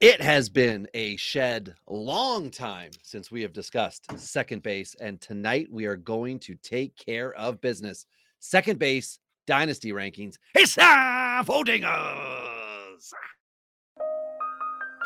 It has been a shed long time since we have discussed second base, and tonight we are going to take care of business. Second base dynasty rankings. It's time for dingers.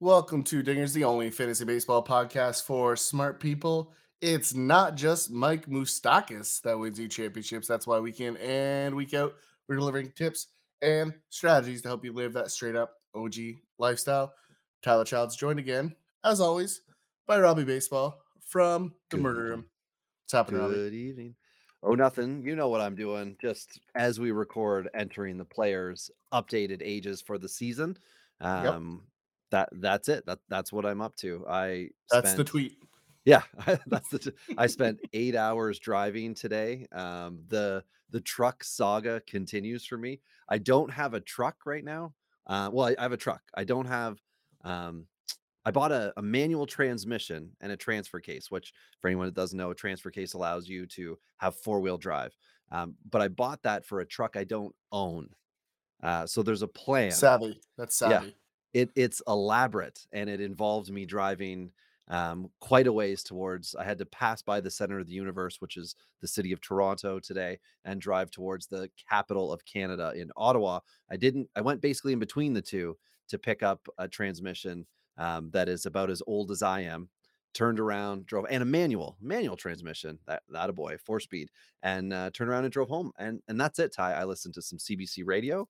Welcome to Dingers, the only fantasy baseball podcast for smart people. It's not just Mike Moustakas that wins you championships. That's why week in and week out, we're delivering tips and strategies to help you live that straight up OG lifestyle. Tyler Childs joined again, as always, by Robbie Baseball from the Good Murder. Room. What's happening, Robbie? Good evening. Oh, nothing. You know what I'm doing. Just as we record, entering the players' updated ages for the season. Um, that that's it. That that's what I'm up to. I That's the tweet. Yeah, that's the. T- I spent eight hours driving today. Um, the the truck saga continues for me. I don't have a truck right now. Uh, well, I, I have a truck. I don't have. Um, I bought a, a manual transmission and a transfer case, which for anyone that doesn't know, a transfer case allows you to have four wheel drive. Um, but I bought that for a truck I don't own. Uh, so there's a plan Savvy. That's savvy. Yeah. It it's elaborate and it involved me driving um, quite a ways towards i had to pass by the center of the universe which is the city of toronto today and drive towards the capital of canada in ottawa. I didn't i went basically in between the two to pick up a transmission um, that is about as old as i am turned around drove and a manual manual transmission that that a boy four speed and uh, turned around and drove home and and that's it ty. I listened to some cbc radio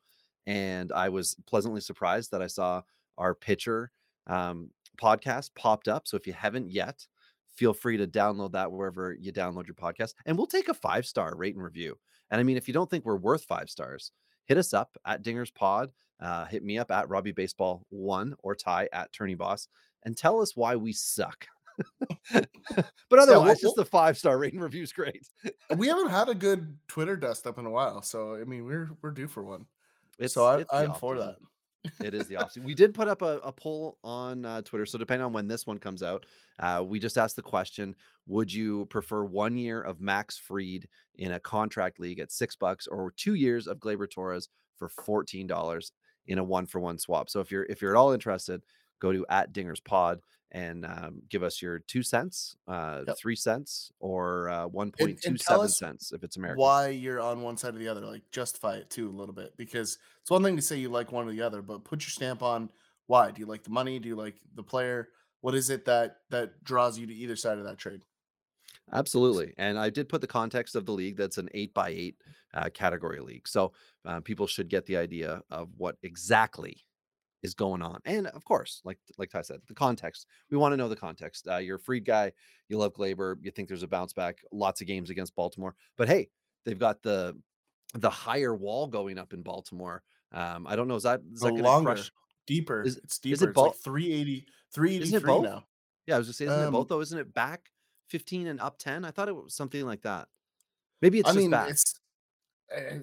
and I was pleasantly surprised that I saw our pitcher um, podcast popped up. So if you haven't yet, feel free to download that wherever you download your podcast, and we'll take a five star rate and review. And I mean, if you don't think we're worth five stars, hit us up at Dingers Pod. Uh, hit me up at Robbie Baseball One or Ty at Tourney Boss, and tell us why we suck. but otherwise, we'll- just the five star rate and review is great. we haven't had a good Twitter dust up in a while, so I mean, we're we're due for one. It's, so I, it's I'm for that. it is the opposite. We did put up a, a poll on uh, Twitter. So depending on when this one comes out, uh, we just asked the question: Would you prefer one year of Max Fried in a contract league at six bucks, or two years of Gleyber Torres for fourteen dollars in a one for one swap? So if you're if you're at all interested, go to at Dingers Pod and um, give us your two cents, uh, Yep. three cents, or uh, one point two seven cents if it's American. Why you're on one side or the other? Like justify it too a little bit because it's one thing to say you like one or the other, but put your stamp on why. Do you like the money? Do you like the player? What is it that that draws you to either side of that trade? Absolutely. And I did put the context of the league that's an eight by eight uh, category league. So uh, people should get the idea of what exactly is going on. And of course, like like Ty said, the context. We want to know the context. Uh, you're a Fried guy. You love Gleyber. You think there's a bounce back. Lots of games against Baltimore. But hey, they've got the the higher wall going up in Baltimore. Um, I don't know. Is that is that The going longer, crush? deeper. Is- it's is it it's like both? 380, Isn't 383 it both? now. Yeah, I was just saying, isn't it Um, both though? Isn't it back 15 and up 10? I thought it was something like that. Maybe it's I just mean, back. it's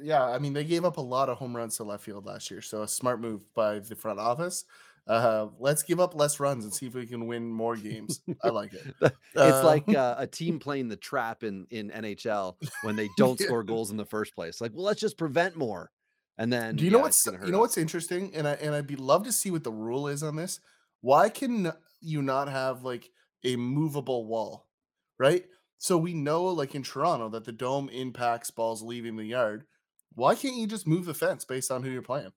yeah. I mean, they gave up a lot of home runs to left field last year, so a smart move by the front office. Uh, let's give up less runs and see if we can win more games. I like it. it's Uh, like uh, a team playing the trap in in NHL when they don't Yeah. score goals in the first place. Like, well, let's just prevent more. And then Do you know yeah, it's what's you know us. what's interesting? And I and I'd be love to see what the rule is on this. Why can you not have like a movable wall? Right? So we know like in Toronto that the dome impacts balls leaving the yard. Why can't you just move the fence based on who you're playing?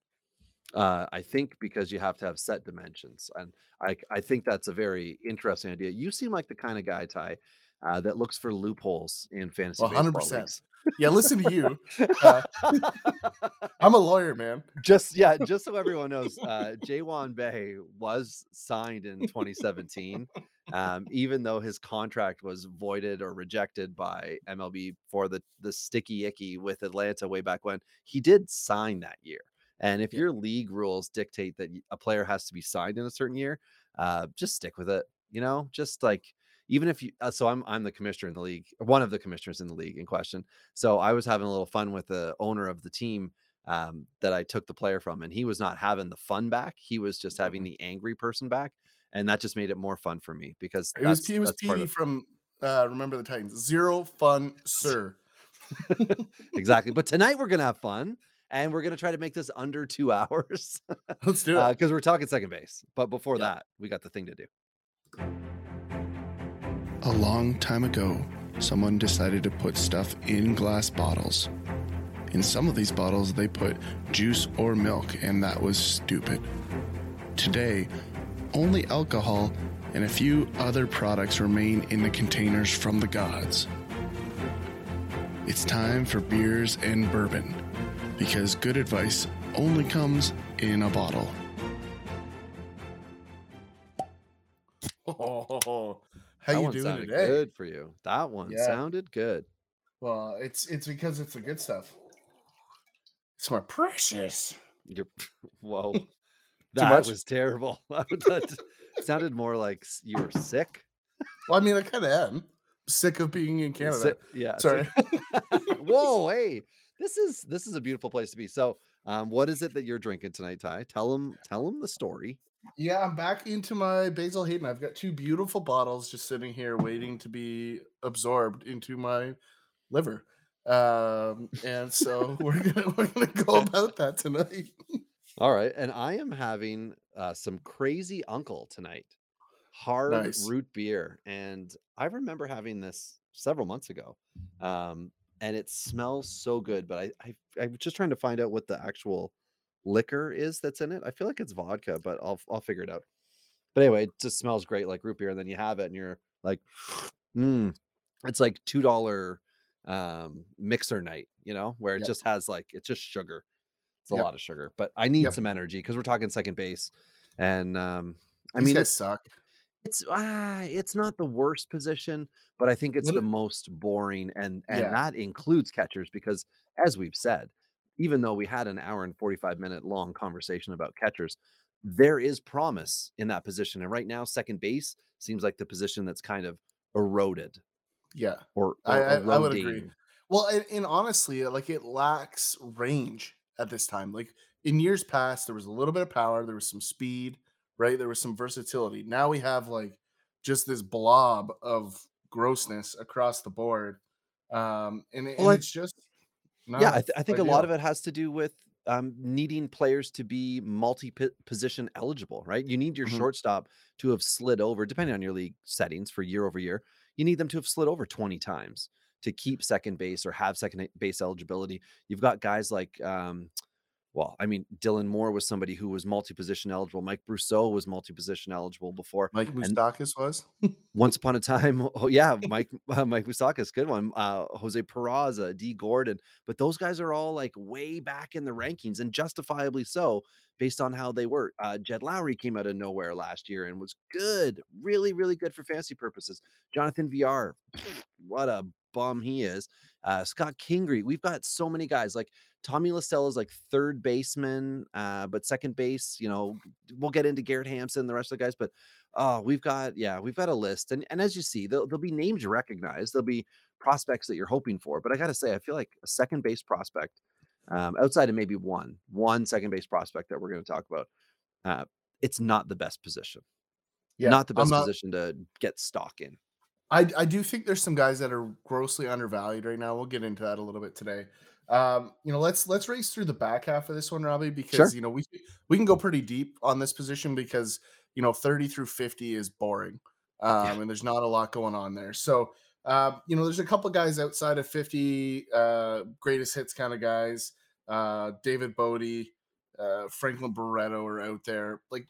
Uh, I think because you have to have set dimensions, and I I think that's a very interesting idea. You seem like the kind of guy, Ty, uh, that looks for loopholes in fantasy. 100%. Yeah, listen to you. Uh, I'm a lawyer, man. just yeah, just so everyone knows, uh, Jaywan Bay was signed in 2017, um, even though his contract was voided or rejected by MLB for the the sticky icky with Atlanta way back when. He did sign that year, And if Yeah. your league rules dictate that a player has to be signed in a certain year, uh, just stick with it. You know, just like even if you. Uh, so I'm I'm the commissioner in the league, one of the commissioners in the league in question. So I was having a little fun with the owner of the team um, that I took the player from, and he was not having the fun back. He was just having the angry person back, and that just made it more fun for me because It was it was Petey of- from uh, Remember the Titans. Zero fun, sir. exactly. But tonight we're gonna have fun, and we're gonna try to make this under two hours Let's do it. because we're talking second base. But before Yeah. that, we got the thing to do. A long time ago, someone decided to put stuff in glass bottles. In some of these bottles, they put juice or milk, and that was stupid. Today, only alcohol and a few other products remain in the containers from the gods. It's time for beers and bourbon, because good advice only comes in a bottle. Oh, that you one doing sounded today? good for you. That one Yeah. sounded good. Well, it's it's because it's the good stuff. It's more precious. You're whoa. that was terrible. that sounded more like you were sick. Well, I mean, I kind of am sick of being in Canada. Sick- yeah. Sorry. Whoa, hey. This is this is a beautiful place to be. So, um, what is it that you're drinking tonight, Ty? Tell them tell them the story. Yeah, I'm back into my Basil Hayden. I've got two beautiful bottles just sitting here waiting to be absorbed into my liver. Um, and so we're gonna we're gonna go about that tonight. All right, and I am having uh, some crazy uncle tonight, hard Nice. root beer, and I remember having this several months ago, um, and it smells so good. But I, I I'm just trying to find out what the actual liquor is that's in it. I feel like it's vodka, but I'll I'll figure it out. But anyway, it just smells great like root beer, and then you have it, and you're like, mm, it's like two dollar um mixer night, you know, where it Yep. just has like it's just sugar. It's a Yep. lot of sugar, but I need Yep. some energy because we're talking second base, and um, I These mean guys it's suck. it's ah, it's not the worst position, but I think it's What the most boring, and and Yeah. that includes catchers because, as we've said, even though we had an hour and forty five minute long conversation about catchers, there is promise in that position, and right now, second base seems like the position that's kind of eroded Yeah. or, or I- I- I would agree. Well, and, and honestly, like it lacks range at this time. Like in years past, there was a little bit of power, there was some speed, right? There was some versatility. Now we have like just this blob of grossness across the board, um, and, Well, and I- it's just yeah, I, th- I think a lot of it has to do with um, needing players to be multi-position eligible, right? You need your Mhm. shortstop to have slid over, depending on your league settings for year over year. You need them to have slid over 20 times to keep second base or have second base eligibility. You've got guys like, um, well, I mean, Dylan Moore was somebody who was multi-position eligible. Mike Brosseau was multi-position eligible before. Mike Moustakas was. Once upon a time, oh yeah, Mike uh, Mike Moustakas, good one. Uh, Jose Peraza, Dee Gordon, but those guys are all like way back in the rankings, and justifiably so, based on how they were. Uh, Jed Lowrie came out of nowhere last year and was good, really, really good for fantasy purposes. Jonathan Villar, what a bum he is. Uh, Scott Kingery, we've got so many guys like Tommy La Stella is like third baseman, uh, but second base, you know, we'll get into Garrett Hampson, the rest of the guys, but oh, we've got yeah, we've got a list, and and as you see, there'll, there'll be names you recognize, there'll be prospects that you're hoping for, but I got to say, I feel like a second base prospect, um, outside of maybe one one second base prospect that we're going to talk about, uh, it's not the best position, Yeah, not the best not- position to get stock in. I, I do think there's some guys that are grossly undervalued right now. We'll get into that a little bit today. Um, you know, let's let's race through the back half of this one, Robbie, because you know we we can go pretty deep on this position because you know 30 through 50 is boring, um, Yeah. and there's not a lot going on there. So uh, you know, there's a couple guys outside of 50 uh, greatest hits kind of guys. Uh, David Bote, uh, Franklin Barreto are out there, like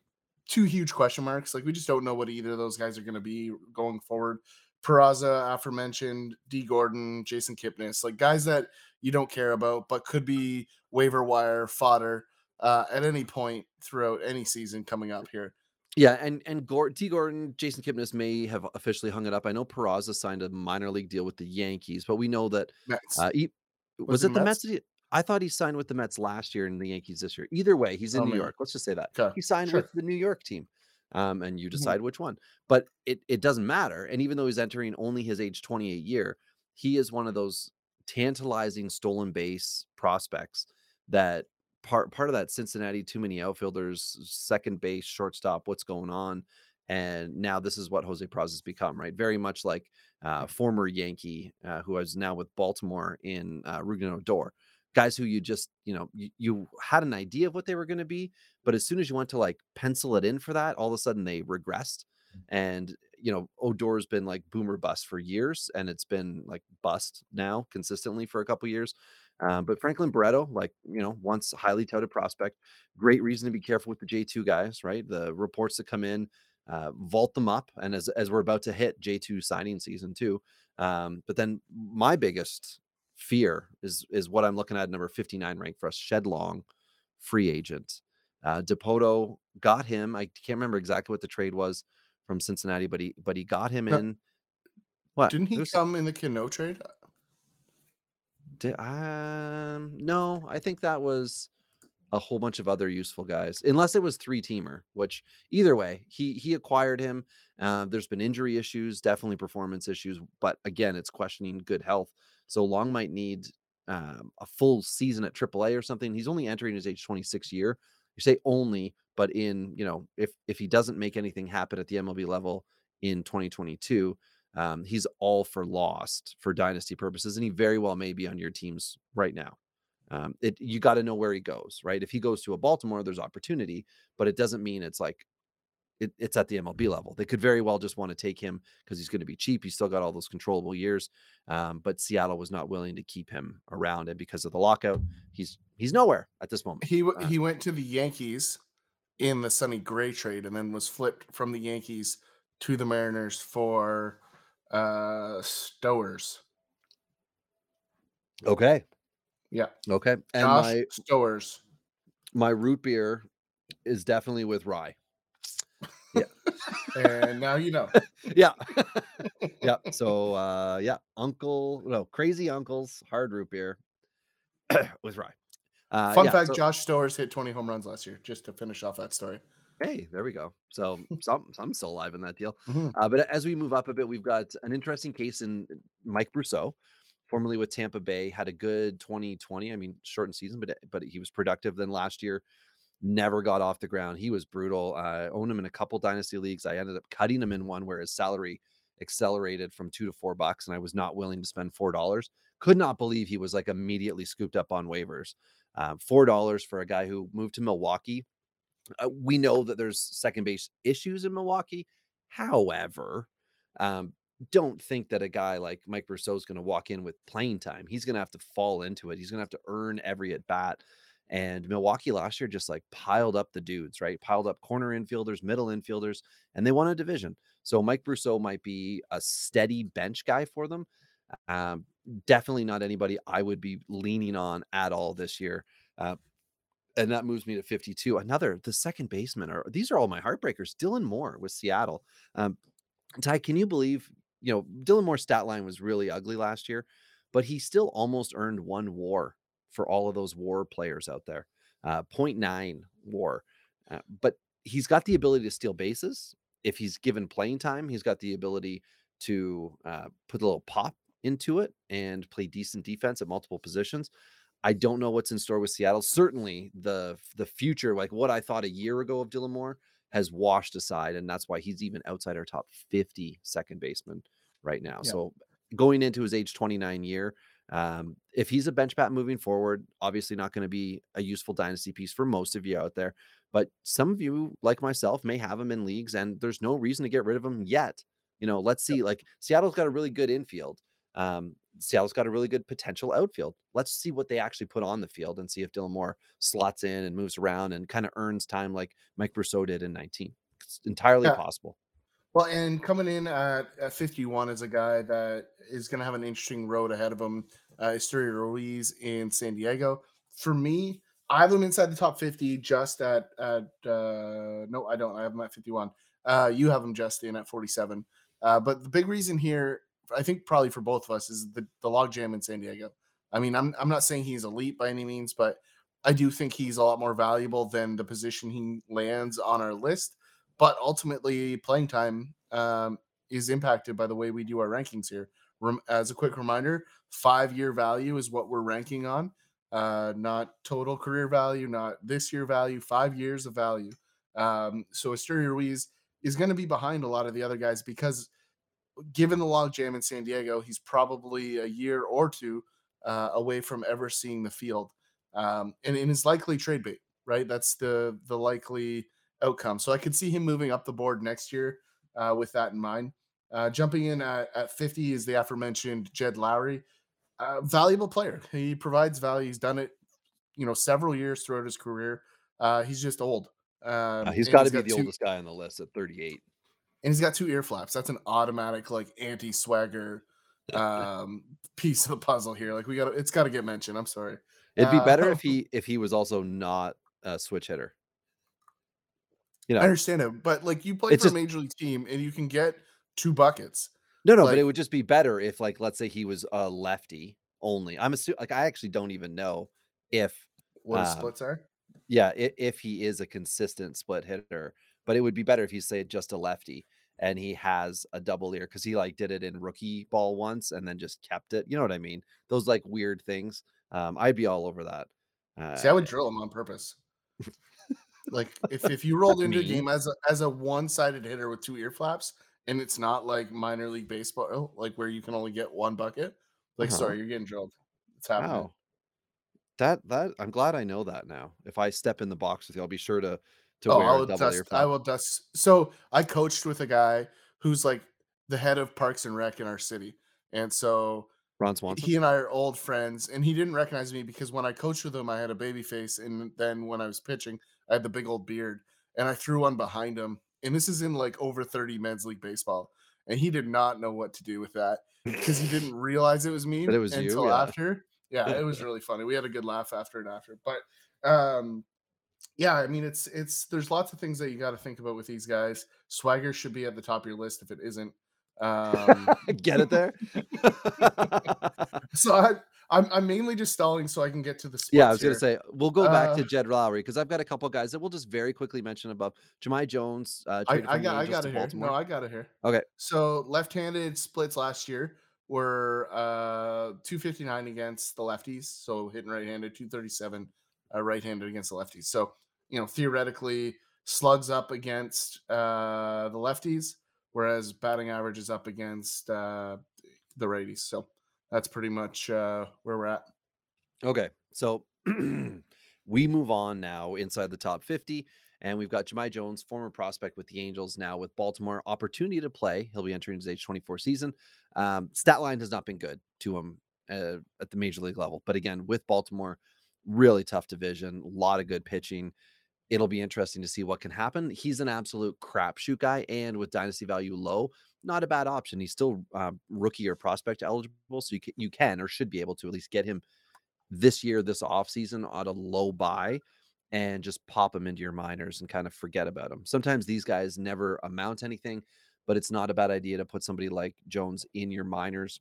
two huge question marks. Like we just don't know what either of those guys are going to be going forward. Peraza, aforementioned, Dee Gordon, Jason Kipnis, like guys that you don't care about, but could be waiver wire fodder uh, at any point throughout any season coming up here. Yeah, and and Gord, T. Gordon, Jason Kipnis may have officially hung it up. I know Peraza signed a minor league deal with the Yankees, but we know that uh, he, was, it it the Mets? Mets? that he- I thought he signed with the Mets last year and the Yankees this year. Either way, he's in Oh, New maybe. York. Let's just say that. Okay, He signed sure. with the New York team. Um, and you Mhm. decide which one. But it it doesn't matter. And even though he's entering only his age 28 year, he is one of those tantalizing stolen base prospects that part part of that Cincinnati too many outfielders, second base, shortstop, what's going on? And now this is what Jose Peraza has become, right? Very much like uh, former Yankee uh, who is now with Baltimore in uh, Rougned Odor. Guys who you just, you know, you, you had an idea of what they were going to be, but as soon as you went to like pencil it in for that, all of a sudden they regressed. And you know, Odor's been like boomer bust for years, and it's been like bust now consistently for a couple years. Um, but Franklin Barreto, like you know, once highly touted prospect, great reason to be careful with the J two guys, right? The reports that come in, uh, vault them up, and as as we're about to hit J two signing season too. Um, but then my biggest fear is is what I'm looking at number 59 ranked for us, Shed Long, free agent. Uh, Dipoto got him. I can't remember exactly what the trade was from Cincinnati, but he but he got him No, in. What Didn't he There's- come in the Cano trade? Di- um, no, I think that was a whole bunch of other useful guys, unless it was three teamer. Which either way, he he acquired him. Uh, there's been injury issues, definitely performance issues, but again, it's questioning good health. So Long might need um, a full season at AAA or something. He's only entering his age 26 year. You say only, but in you know, if if he doesn't make anything happen at the MLB level in 2022, um, he's all for lost for dynasty purposes, and he very well may be on your teams right now. Um, it you got to know where he goes, right? If he goes to a Baltimore, there's opportunity, but it doesn't mean it's like it, it's at the MLB level. They could very well just want to take him because he's going to be cheap. He's still got all those controllable years, um, but Seattle was not willing to keep him around, and because of the lockout, he's he's nowhere at this moment. He Uh, he went to the Yankees in the Sonny Gray trade, and then was flipped from the Yankees to the Mariners for uh Stowers. Okay, Yeah, okay, and Josh my Stowers. my root beer is definitely with rye. Yeah. and now you know. yeah yeah so uh yeah uncle no crazy uncles hard root beer with rye uh Fun yeah, fact: so- Josh Stowers hit 20 home runs last year. Just to finish off that story. hey there we go so some i'm still alive in that deal Mhm. uh, but as we move up a bit we've got an interesting case in mike brosseau formerly with tampa bay had a good 2020 i mean shortened season but but he was productive then last year never got off the ground. He was brutal. I owned him in a couple dynasty leagues. I ended up cutting him in one where his salary accelerated from two to four bucks, and I was not willing to spend four dollars. Could not believe he was like immediately scooped up on waivers. Four dollars for a guy who moved to Milwaukee. Uh, we know that there's second base issues in Milwaukee. However, um, don't think that a guy like Mike Brosseau is going to walk in with playing time. He's going to have to fall into it. He's going to have to earn every at bat. And Milwaukee last year just like piled up the dudes, right? Piled up corner infielders, middle infielders, and they won a division. So Mike Brosseau might be a steady bench guy for them. Um, definitely not anybody I would be leaning on at all this year. Uh, and that moves me to 52. Another, the second baseman are these are all my heartbreakers. Dylan Moore with Seattle. Um, Ty, can you believe, you know, Dylan Moore's stat line was really ugly last year, but he still almost earned one war for all of those war players out there. Uh, 0.9 war. Uh, but he's got the ability to steal bases. If he's given playing time, he's got the ability to uh, put a little pop into it and play decent defense at multiple positions. I don't know what's in store with Seattle. Certainly, the the future, like what I thought a year ago of Dylan Moore, has washed aside, and that's why he's even outside our top 50 second baseman right now. Yeah. So going into his age 29 year, um, if he's a bench bat moving forward, obviously not going to be a useful dynasty piece for most of you out there. But some of you, like myself, may have him in leagues, and there's no reason to get rid of him yet. You know, let's see. Like Seattle's got a really good infield. Um, Seattle's got a really good potential outfield. Let's see what they actually put on the field and see if Dylan Moore slots in and moves around and kind of earns time like Mike Brosseau did in 19. It's entirely Yeah. possible. Well, and coming in at, at 51 is a guy that is going to have an interesting road ahead of him. Uh, Esteury Ruiz in San Diego. For me, I have him inside the top 50 just at, at uh, no, I don't. I have him at 51. Uh, you have him just in at 47. Uh, but the big reason here, I think probably for both of us, is the, the logjam in San Diego. I mean, I'm I'm not saying he's elite by any means, but I do think he's a lot more valuable than the position he lands on our list. But ultimately, playing time um, is impacted by the way we do our rankings here. As a quick reminder, five year value is what we're ranking on, uh, not total career value, not this year value, five years of value. Um, so Esteury Ruiz is going to be behind a lot of the other guys because given the log jam in San Diego, he's probably a year or two uh, away from ever seeing the field, um, and, and is likely trade bait. Right, that's the the likely outcome. So I could see him moving up the board next year uh, with that in mind. Uh, jumping in at, at 50 is the aforementioned Jed Lowrie, uh, valuable player. He provides value. He's done it, you know, several years throughout his career. Uh, he's just old. Um, Uh, he's got to be the two, oldest guy on the list at 38. And he's got two ear flaps. That's an automatic like anti swagger um, piece of the puzzle here. Like we got, it's got to get mentioned. I'm sorry. It'd be better if he if he was also not a switch hitter. You know, I understand it, but like you play for just, a major league team and you can get two buckets. No, no, like, but it would just be better if, like, let's say he was a lefty only. I'm assuming, like, I actually don't even know if what uh, splits are. Yeah, if, if he is a consistent split hitter, but it would be better if he say just a lefty and he has a double ear because he like did it in rookie ball once and then just kept it. You know what I mean? Those like weird things. Um, I'd be all over that. Uh, See, I would drill him on purpose. like if, if you rolled into a game as a as a one sided hitter with two ear flaps, and it's not like minor league baseball, like where you can only get one bucket. Like, uh-huh. sorry, you're getting drilled. It's happening. Wow. That that I'm glad I know that now. If I step in the box with you, I'll be sure to to oh, wear I will double dust, I will dust. So I coached with a guy who's like the head of Parks and Rec in our city, and so Ron Swanson. He and I are old friends, and he didn't recognize me because when I coached with him, I had a baby face, and then when I was pitching, I had the big old beard, and I threw one behind him, and this is in like over 30 men's league baseball. And he did not know what to do with that because he didn't realize it was me but it was until you, yeah. after. Yeah, it was really funny. We had a good laugh after and after. But um yeah, I mean it's it's there's lots of things that you got to think about with these guys. Swagger should be at the top of your list if it isn't. Um, Get it there. so I, I'm, I'm mainly just stalling so I can get to the Yeah, I was to say we'll go back uh, to Jed Lowrie because I've got a couple guys that we'll just very quickly mention above. Jahmai Jones. Uh, I, I got I got it here. No, I got it here. Okay. So left-handed splits last year were uh 259 against the lefties, so hitting right-handed, 237 uh, right-handed against the lefties. So you know theoretically slugs up against uh the lefties, whereas batting average is up against uh the righties. So that's pretty much uh, where we're at. Okay, so we move on now inside the top 50, and we've got Jahmai Jones, former prospect with the Angels, now with Baltimore, opportunity to play. He'll be entering his age 24 season. Um, stat line has not been good to him uh, at the major league level, but again, with Baltimore, really tough division, a lot of good pitching. It'll be interesting to see what can happen. He's an absolute crapshoot guy, and with dynasty value low, not a bad option. He's still uh, rookie or prospect eligible, so you can, you can or should be able to at least get him this year, this offseason on a low buy and just pop him into your minors and kind of forget about him. Sometimes these guys never amount to anything, but it's not a bad idea to put somebody like Jones in your minors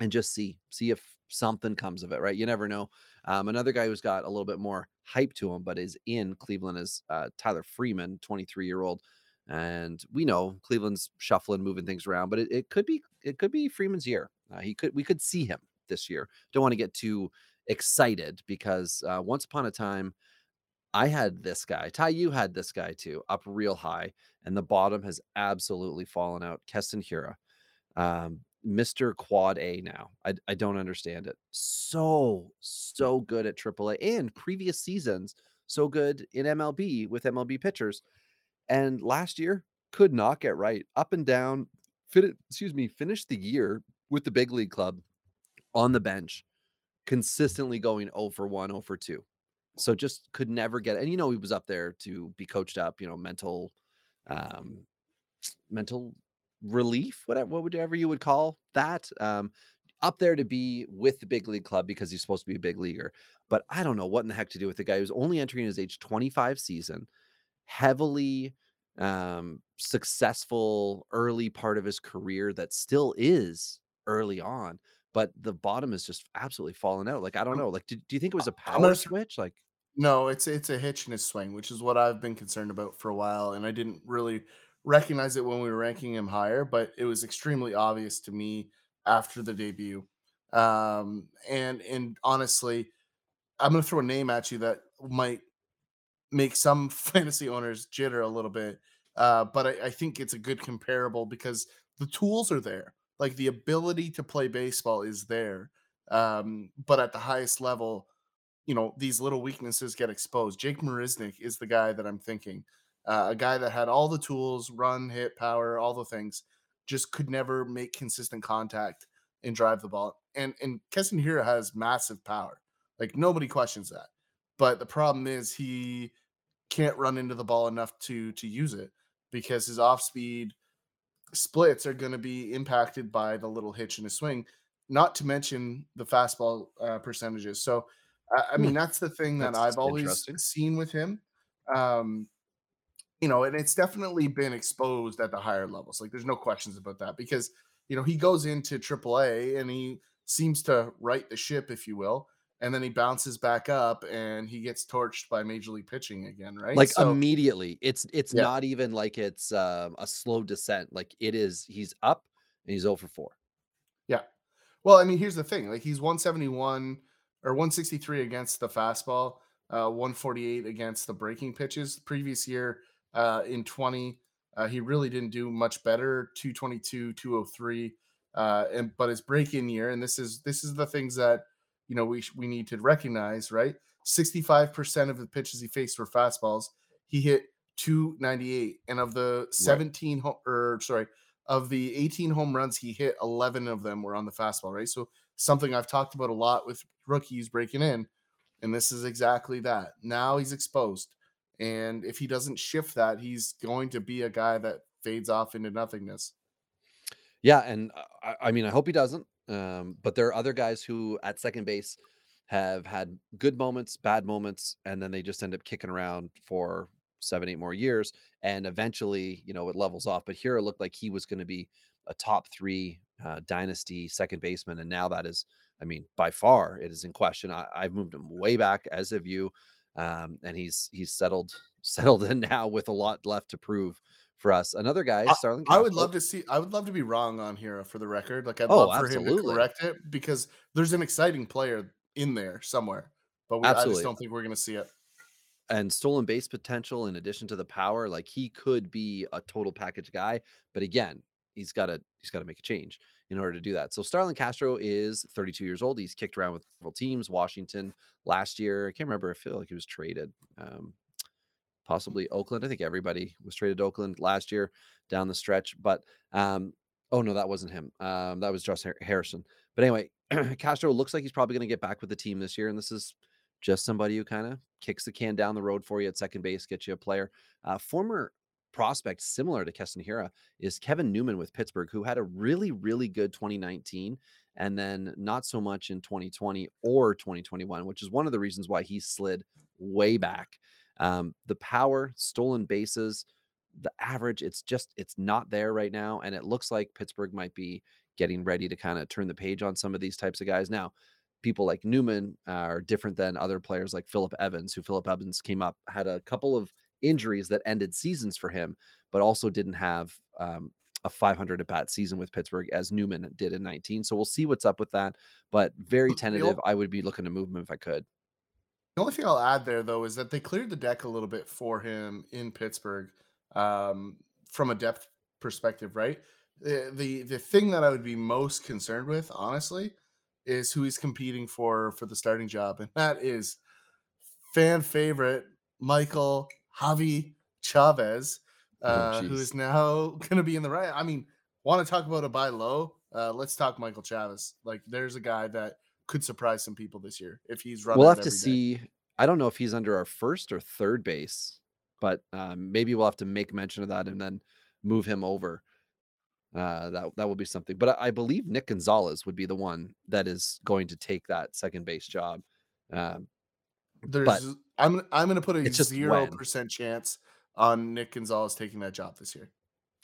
and just see see if something comes of it, right? You never know. Um, another guy who's got a little bit more hype to him, but is in Cleveland is uh, Tyler Freeman, 23 year old and we know Cleveland's shuffling, moving things around, but it, it could be it could be Freeman's year. Uh, he could we could see him this year. Don't want to get too excited because uh, once upon a time, I had this guy. Ty, you had this guy too, up real high, and the bottom has absolutely fallen out. Keston Hiura, um, Mr. Quad A now. I, I don't understand it. So, so good at AAA and previous seasons, so good in MLB with MLB pitchers. And last year could not get right. Up and down. Fit, excuse me, finished the year with the big league club on the bench, consistently going 0 for 1, 0 for 2. So just could never get and you know he was up there to be coached up, you know, mental um mental relief, whatever whatever you would call that. Um up there to be with the big league club because he's supposed to be a big leaguer. But I don't know what in the heck to do with the guy who's only entering his age 25 season heavily um, successful early part of his career that still is early on, but the bottom is just absolutely fallen out. Like I don't know. Like, do, do you think it was a power gonna switch? Like, no, it's it's a hitch in his swing, which is what I've been concerned about for a while, and I didn't really recognize it when we were ranking him higher, but it was extremely obvious to me after the debut. Um, and and honestly, I'm gonna throw a name at you that might make some fantasy owners jitter a little bit. Uh, but I, I think it's a good comparable because the tools are there. Like the ability to play baseball is there. Um, but at the highest level, you know, these little weaknesses get exposed. Jake Marisnick is the guy that I'm thinking. Uh, a guy that had all the tools, run, hit, power, all the things, just could never make consistent contact and drive the ball. And and Keston Hiura has massive power. Like nobody questions that. But the problem is he can't run into the ball enough to to use it because his off speed splits are going to be impacted by the little hitch in his swing, not to mention the fastball uh, percentages. So, I, I hmm, mean, that's the thing that that's I've always seen with him. Um, you know, and it's definitely been exposed at the higher levels. Like, there's no questions about that because you know he goes into AAA and he seems to right the ship, if you will, and then he bounces back up and he gets torched by major league pitching again, right? Like So, immediately. It's it's yeah, not even like it's um, a slow descent. Like it is. He's up and he's over 4. yeah. Well, I mean, here's the thing: like he's 171 or 163 against the fastball, uh, 148 against the breaking pitches. Previous year, uh, in 20, uh, he really didn't do much better. 222, 203, uh, and but his break-in year, and this is this is the things that you know we sh- we need to recognize, right? 65% of the pitches he faced were fastballs. He hit 298, and of the Right. 17 ho- or sorry of the 18 home runs he hit 11 of them were on the fastball right so something i've talked about a lot with rookies breaking in and this is exactly that now he's exposed and if he doesn't shift that he's going to be a guy that fades off into nothingness Yeah, and uh, I, I mean, I hope he doesn't. Um, but there are other guys who at second base have had good moments, bad moments, and then they just end up kicking around for seven, eight more years, and eventually, you know, it levels off. But here it looked like he was going to be a top three uh, dynasty second baseman, and now that is, I mean, by far, it is in question. I, I've moved him way back, as have you, um, and he's he's settled settled in now with a lot left to prove for us. Another guy, I, I would love to see i would love to be wrong on here for the record like i'd Oh, love for him to absolutely. correct it because there's an exciting player in there somewhere but we, i just don't think we're going to see it And stolen base potential in addition to the power, like he could be a total package guy. But again, he's got to he's got to make a change in order to do that. So Starlin Castro is 32 years old. He's kicked around with several teams. Washington last year. I can't remember. I feel like he was traded. Um, possibly Oakland. I think everybody was traded to Oakland last year down the stretch. But um, oh no, that wasn't him. Um, that was Josh Harrison. But anyway, Castro looks like he's probably going to get back with the team this year, and this is just somebody who kind of kicks the can down the road for you at second base, get you a player. Uh, former prospect similar to Keston is Kevin Newman with Pittsburgh, who had a really, really good 2019 and then not so much in 2020 or 2021, which is one of the reasons why he slid way back. Um, the power, stolen bases, the average, it's just it's not there right now. And it looks like Pittsburgh might be getting ready to kind of turn the page on some of these types of guys. Now, people like Newman are different than other players like Philip Evans, who Philip Evans came up, had a couple of injuries that ended seasons for him, but also didn't have um, a 500 at bat season with Pittsburgh as Newman did in 19. So we'll see what's up with that, but very tentative. I would be looking to move him if I could. the only thing i'll add there though is that they cleared the deck a little bit for him in pittsburgh um, from a depth perspective right the, the the thing that i would be most concerned with honestly is who he's competing for for the starting job and that is fan favorite Michael Javi Chavis, Oh, uh, who jeez. is now going to be in the right. I mean, want to talk about a buy low? Uh, let's talk Michael Chavis. Like, there's a guy that could surprise some people this year if he's running. We'll have to every day. see. I don't know if he's under our first or third base, but um, maybe we'll have to make mention of that and then move him over. Uh, that that will be something. But I, I believe Nick Gonzalez would be the one that is going to take that second base job. Um, but There's, I'm, I'm going to put a it's just zero when. percent chance on Nick Gonzalez taking that job this year.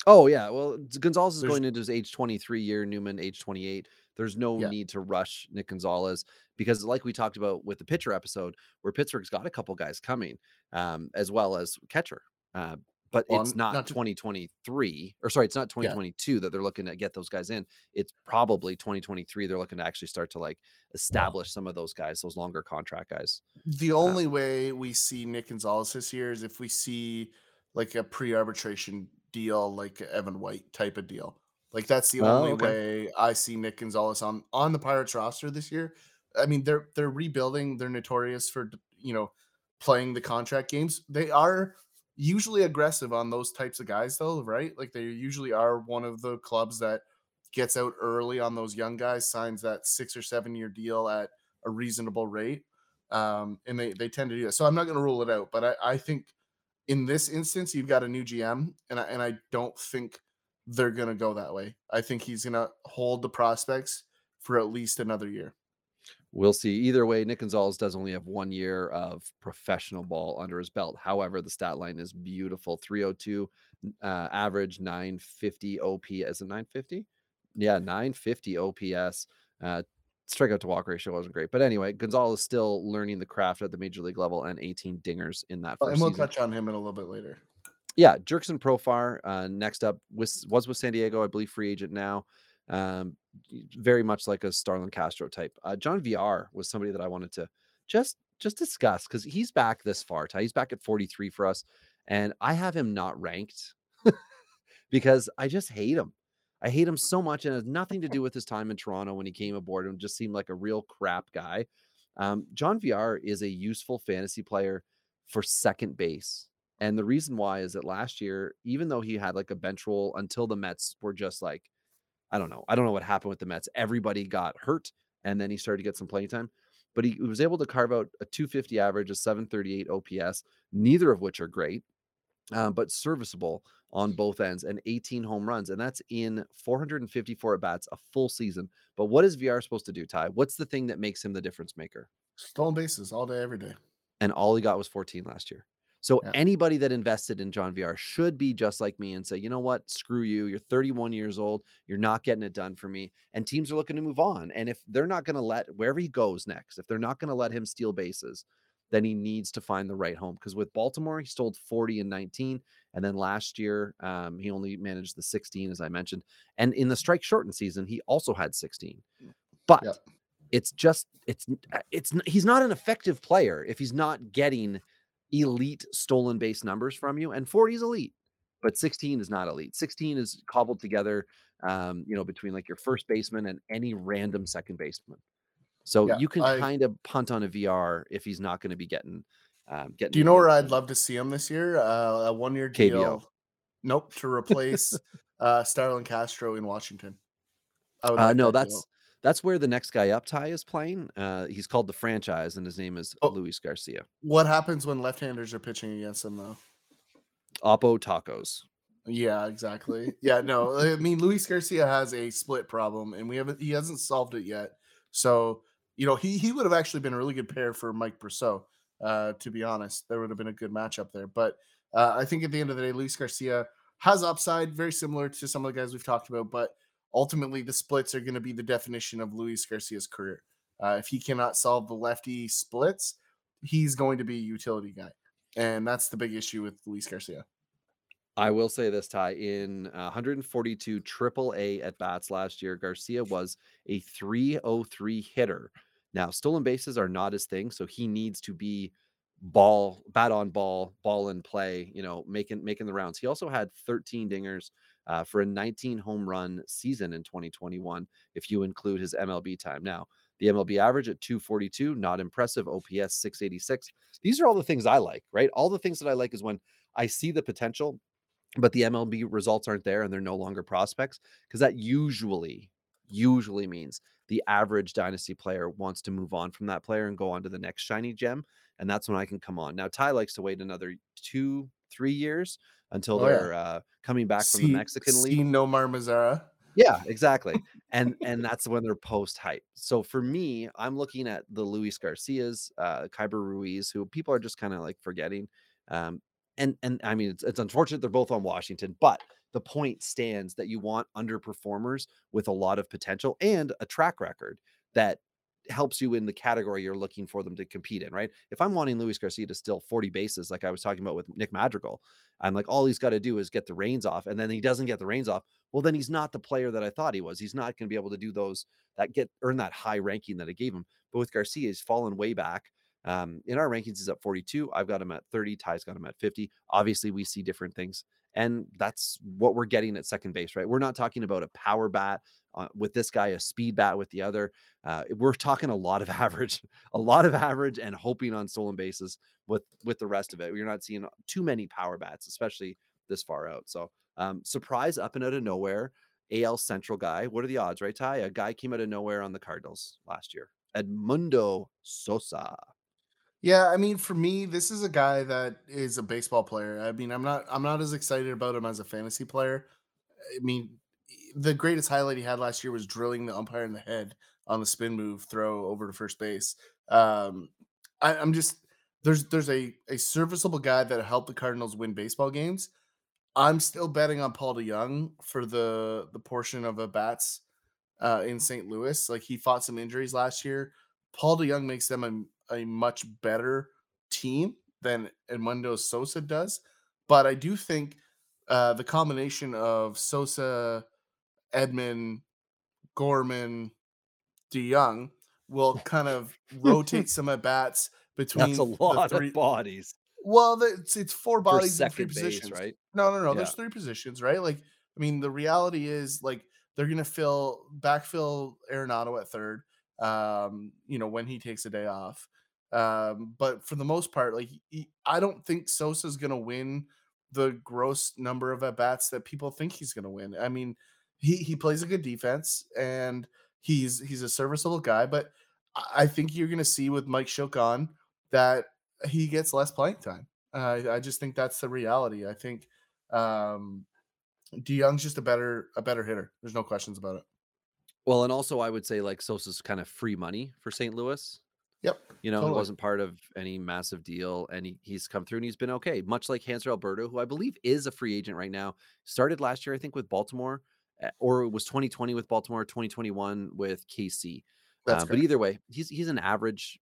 Oh yeah, well Gonzalez is There's going into his age 23 year, Newman age 28. There's no Yeah. need to rush Nick Gonzalez because, like we talked about with the pitcher episode, where Pittsburgh's got a couple guys coming, um, as well as catcher. Uh, but Well, it's not, not 2023 or sorry, it's not 2022 that they're looking to get those guys in. It's probably 2023 they're looking to actually start to like establish some of those guys, those longer contract guys. The uh only way we see Nick Gonzalez this year is if we see like a pre-arbitration deal, like Evan White type of deal. Like that's the Oh, only okay. way I see Nick Gonzalez on on the Pirates roster this year. I mean, they're they're rebuilding. They're notorious for you know playing the contract games. They are usually aggressive on those types of guys, though, right? Like they usually are one of the clubs that gets out early on those young guys, signs that six or seven year deal at a reasonable rate um, and they they tend to do that. So I'm not going to rule it out, but I, I think in this instance you've got a new GM, and I, and I don't think they're going to go that way. I think he's going to hold the prospects for at least another year. We'll see. Either way, Nick Gonzalez does only have one year of professional ball under his belt. However, the stat line is beautiful 302 uh, average, 950 OP. Is it 950? Yeah, 950 OPS. Uh, strikeout to walk ratio wasn't great. But anyway, Gonzalez still learning the craft at the major league level and 18 dingers in that first and we'll season. touch on him in a little bit later. yeah, Jurickson Profar uh, next up was was with San Diego, I believe, free agent now. Um, very much like a Starlin Castro type. Uh, John Villar was somebody that I wanted to just just discuss because he's back this far. Ty. He's back at 43 for us, and I have him not ranked because I just hate him. I hate him so much, and it has nothing to do with his time in Toronto when he came aboard and just seemed like a real crap guy. Um, John Villar is a useful fantasy player for second base. And the reason why is that last year, even though he had like a bench role until the Mets were just like, I don't know, I don't know what happened with the Mets. Everybody got hurt, and then he started to get some playing time. But he was able to carve out a 250 average, a 738 OPS, neither of which are great, uh, but serviceable on both ends, and 18 home runs. And that's in 454 at bats, a full season. But what is Villar supposed to do, Ty? What's the thing that makes him the difference maker? Stolen bases all day, every day. and all he got was 14 last year. So Yeah. anybody that invested in John Villar should be just like me and say, you know what, screw you. You're 31 years old. You're not getting it done for me. And teams are looking to move on. And if they're not going to let wherever he goes next, if they're not going to let him steal bases, then he needs to find the right home. Because with Baltimore, he stole 40 and 19. And then last year, um, he only managed the 16, as I mentioned. And in the strike shortened season, he also had 16. But Yep. it's just it's uh, it's he's not an effective player if he's not getting elite stolen base numbers from you and 40 is elite but 16 is not elite 16 is cobbled together um you know between like your first baseman and any random second baseman so Yeah, you can I- kind of punt on a Villar if he's not going to be getting um getting Do you know where I'd love to see him this year? Uh, a one year KBO. deal. Nope, to replace uh, Starlin Castro in Washington. I would uh no that's. That's where the next guy up ty is playing uh he's called the franchise and his name is Oh. luis garcia what happens when left-handers are pitching against him, though. oppo tacos Yeah, exactly. Yeah, no, I mean Luis Garcia has a split problem, and we haven't he hasn't solved it yet. So you know he he would have actually been a really good pair for Mike Brosseau. Uh, to be honest, there would have been a good matchup there. But uh, I think at the end of the day, Luis Garcia has upside, very similar to some of the guys we've talked about. But ultimately, the splits are going to be the definition of Luis Garcia's career. Uh, if he cannot solve the lefty splits, he's going to be a utility guy, and that's the big issue with Luis Garcia. I will say this, Ty. In uh, 142 triple A at bats last year, Garcia was a 303 hitter. Now, stolen bases are not his thing, so he needs to be ball, bat on ball, ball in play, you know, making making the rounds. He also had 13 dingers uh, for a 19 home run season in 2021, if you include his MLB time. Now, the MLB average at 242, not impressive. OPS 686. These are all the things I like, right? All the things that I like is when I see the potential but the MLB results aren't there and they're no longer prospects because that usually usually means the average dynasty player wants to move on from that player and go on to the next shiny gem and that's when I can come on. Now Ty likes to wait another 2 3 years until Oh, they're uh, coming back from the Mexican see league. Nomar Mazara. Yeah, exactly. and and that's when they're post hype. So for me, I'm looking at the Luis Garcias, uh, Keibert Ruiz, who people are just kind of like forgetting. Um, and and I mean it's, it's unfortunate they're both on Washington, but the point stands that you want underperformers with a lot of potential and a track record that helps you in the category you're looking for them to compete in, right? If I'm wanting Luis Garcia to steal 40 bases, like I was talking about with Nick Madrigal, I'm like, all he's got to do is get the reins off, and then he doesn't get the reins off. Well, then he's not the player that I thought he was. He's not going to be able to do those that get earn that high ranking that I gave him. But with Garcia, he's fallen way back. Um, in our rankings, he's at 42. I've got him at 30. Ty's got him at 50. Obviously, we see different things. And that's what we're getting at second base, right? We're not talking about a power bat uh, with this guy, a speed bat with the other. Uh, we're talking a lot of average, a lot of average, and hoping on stolen bases with with the rest of it. We're not seeing too many power bats, especially this far out. So, um, surprise up and out of nowhere. AL Central guy. What are the odds, right, Ty? A guy came out of nowhere on the Cardinals last year. Edmundo Sosa. Yeah, I mean, for me, this is a guy that is a baseball player. I mean, I'm not I'm not as excited about him as a fantasy player. I mean, the greatest highlight he had last year was drilling the umpire in the head on the spin move throw over to first base. Um, I, I'm just there's there's a a serviceable guy that helped the Cardinals win baseball games. I'm still betting on Paul DeJong for the the portion of a bats uh, in St. Louis. Like he fought some injuries last year. Paul DeJong makes them a a much better team than Edmundo Sosa does. But I do think uh, the combination of Sosa, Edman, Gorman, DeJong will kind of rotate some at bats between. That's a lot of bodies. Well, it's it's four bodies in three base, positions, right? No, no, no. Yeah. There's three positions, right? Like, I mean, the reality is like they're gonna fill backfill Arenado at third. Um, you know, when he takes a day off. Um, but for the most part, like he, I don't think Sosa's gonna win the gross number of at bats that people think he's gonna win. I mean, he he plays a good defense and he's he's a serviceable guy, but I think you're gonna see with Mike Shook on that he gets less playing time. Uh, I just think that's the reality. I think um, DeJong's just a better a better hitter. There's no questions about it. Well, and also I would say like Sosa's kind of free money for St. Louis. Yep. You know, Totally. he wasn't part of any massive deal, and he, he's come through and he's been okay. Much like Hanser Alberto, who I believe is a free agent right now, started last year I think with Baltimore, or it was 2020 with Baltimore, 2021 with KC. That's Uh, but either way, he's he's an average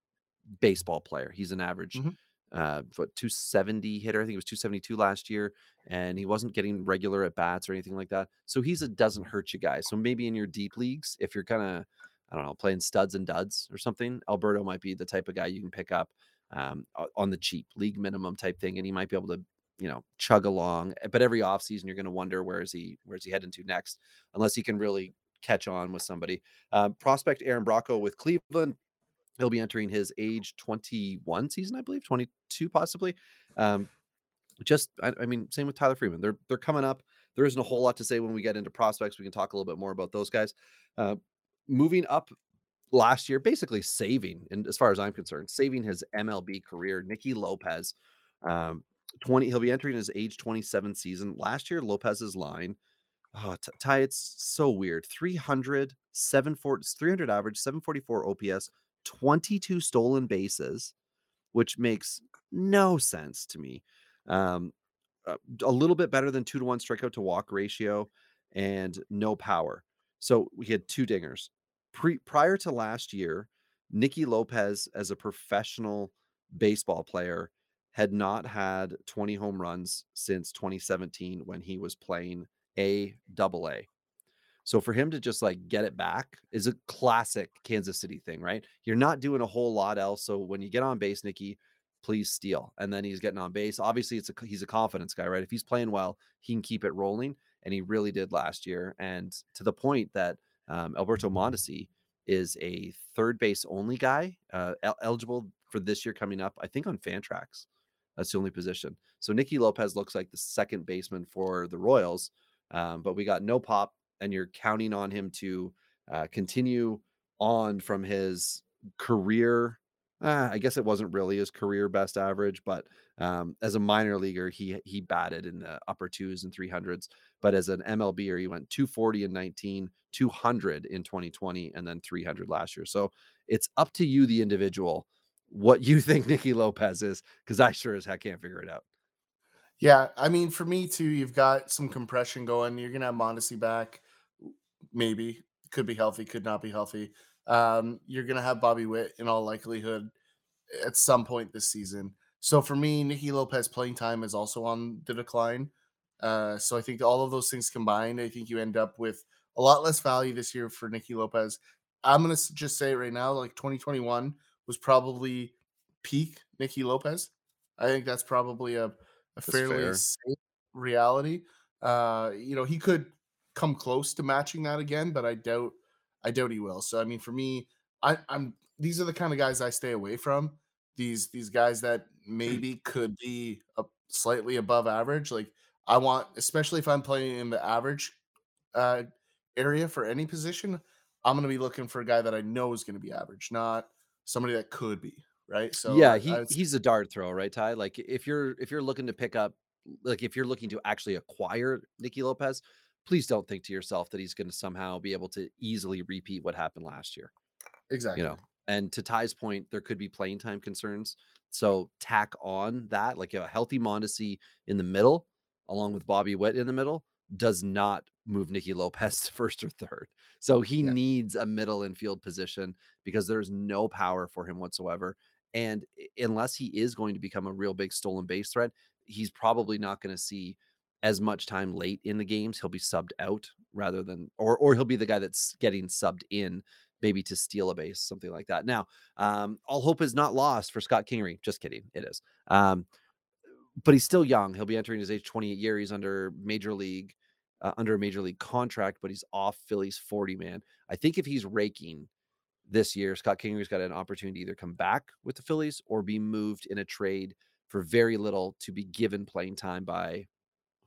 baseball player. He's an average Mhm. uh what 270 hitter. I think it was 272 last year, and he wasn't getting regular at bats or anything like that. So he's a doesn't hurt you guy. So maybe in your deep leagues, if you're kind of I don't know, playing studs and duds or something, Alberto might be the type of guy you can pick up um, on the cheap, league minimum type thing, and he might be able to, you know, chug along. eh, But every offseason, you're going to wonder where is he, where's he heading to next, unless he can really catch on with somebody. Um, prospect Aaron Bracho with Cleveland. He'll be entering his age 21 season, I believe, 22 possibly. Um, just, I, I mean, same with Tyler Freeman. They're they're coming up. There isn't a whole lot to say when we get into prospects. We can talk a little bit more about those guys. Uh, moving up last year, basically saving, and as far as I'm concerned, saving his MLB career. Nicky Lopez, um, 20, he'll be entering his age 27 season. Last year, Lopez's line, oh, Ty, it's so weird 300, 740, 300 average, 744 OPS, 22 stolen bases, which makes no sense to me. Um, uh, a little bit better than two to one strikeout to walk ratio and no power. So we had two dingers. Pre- prior to last year, Nicky Lopez, as a professional baseball player, had not had 20 home runs since 2017 when he was playing A double A. So for him to just like get it back is a classic Kansas City thing, right? You're not doing a whole lot else. So when you get on base, Nicky, please steal. And then he's getting on base. Obviously, it's a he's a confidence guy, right? If he's playing well, he can keep it rolling, and he really did last year. And to the point that um, Alberto Mondesi is a third base only guy, uh, el- eligible for this year coming up. I think on Fantrax. That's the only position. So Nicky Lopez looks like the second baseman for the Royals, um, but we got no pop, and you're counting on him to uh, continue on from his career uh, I guess it wasn't really his career best average, but um, as a minor leaguer, he he batted in the upper twos and three hundreds. But as an MLBer, he went 240 in 19, 200 in 2020, and then 300 last year. So it's up to you, the individual, what you think Nicky Lopez is, because I sure as heck can't figure it out. Yeah, I mean, for me too, you've got some compression going. You're gonna have Mondesi back, maybe. Could be healthy, could not be healthy. Um, you're gonna have Bobby Witt in all likelihood at some point this season. So for me, Nicky Lopez playing time is also on the decline. Uh, so I think all of those things combined, I think you end up with a lot less value this year for Nicky Lopez. I'm gonna just say right now, like 2021 was probably peak Nicky Lopez. I think that's probably a, a That's fairly fair. safe reality. Uh, you know, he could come close to matching that again, but I doubt I doubt he will. So I mean, for me, I, I'm these are the kind of guys I stay away from. These these guys that maybe could be a, slightly above average. Like I want, especially if I'm playing in the average uh, area for any position, I'm going to be looking for a guy that I know is going to be average, not somebody that could be right. So Yeah, he would he's a dart throw, right, Ty? Like if you're if you're looking to pick up like if you're looking to actually acquire Nicky Lopez, please don't think to yourself that he's going to somehow be able to easily repeat what happened last year. exactly. you know and to ty's point there could be playing time concerns so tack on that like a healthy mondesi in the middle along with bobby witt in the middle does not move Nicky lopez to first or third so he Yeah. needs a middle infield position because there's no power for him whatsoever and unless he is going to become a real big stolen base threat he's probably not going to see as much time late in the games he'll be subbed out rather than or or he'll be the guy that's getting subbed in maybe to steal a base, something like that. Now, um, all hope is not lost for Scott Kingery. Just kidding, it is. Um, but he's still young. He'll be entering his age 28 year. He's under major league, uh, under a major league contract, but he's off Philly's 40 man. I think if he's raking this year, Scott Kingery's got an opportunity to either come back with the Phillies or be moved in a trade for very little to be given playing time by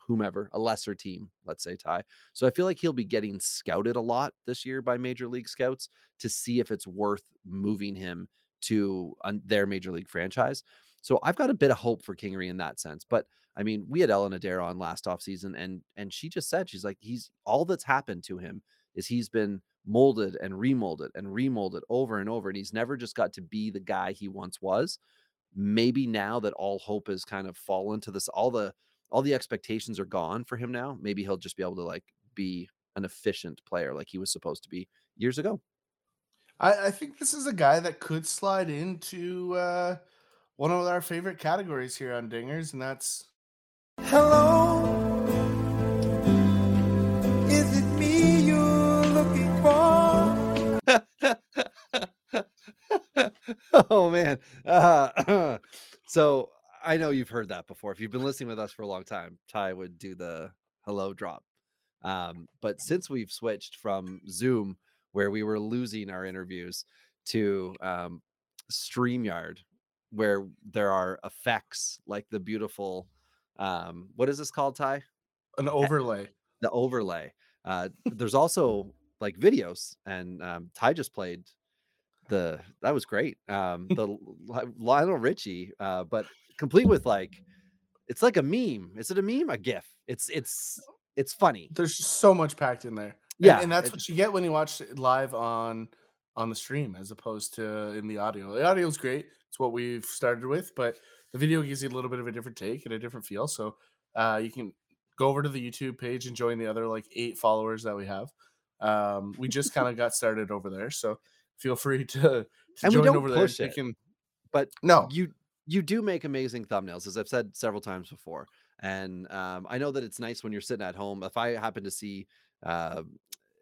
whomever, a lesser team, let's say Ty. So I feel like he'll be getting scouted a lot this year by major league scouts to see if it's worth moving him to their major league franchise. So I've got a bit of hope for Kingery in that sense. But I mean, we had Ellen Adair on last offseason and and she just said she's like he's all that's happened to him is he's been molded and remolded and remolded over and over and he's never just got to be the guy he once was. Maybe now that all hope has kind of fallen to this all the all the expectations are gone for him now. Maybe he'll just be able to like be an efficient player like he was supposed to be years ago. I, I think this is a guy that could slide into uh, one of our favorite categories here on Dingers, and that's oh man. Uh, so I know you've heard that before. If you've been listening with us for a long time, Ty would do the hello drop. Um, but since we've switched from Zoom, where we were losing our interviews, to um, StreamYard, where there are effects like the beautiful, um, what is this called, Ty? an overlay. the overlay. Uh, there's also like videos, and um, Ty just played the that was great. Um, the Lionel Richie, uh, but complete with like it's like a meme. Is it a meme? A GIF? It's it's it's funny. There's just so much packed in there. And- Yeah, and, that's what you get when you watch it live on on the stream as opposed to in the audio. The audio is great. It's what we've started with, but the video gives you a little bit of a different take and a different feel. So uh, you can go over to the YouTube page and join the other like eight followers that we have. Um, we just kind of got started over there, so feel free to, to And we join don't over there. push You it. can But no, you you do make amazing thumbnails, as I've said several times before. And um, I know that it's nice when you're sitting at home. If I happen to see, uh,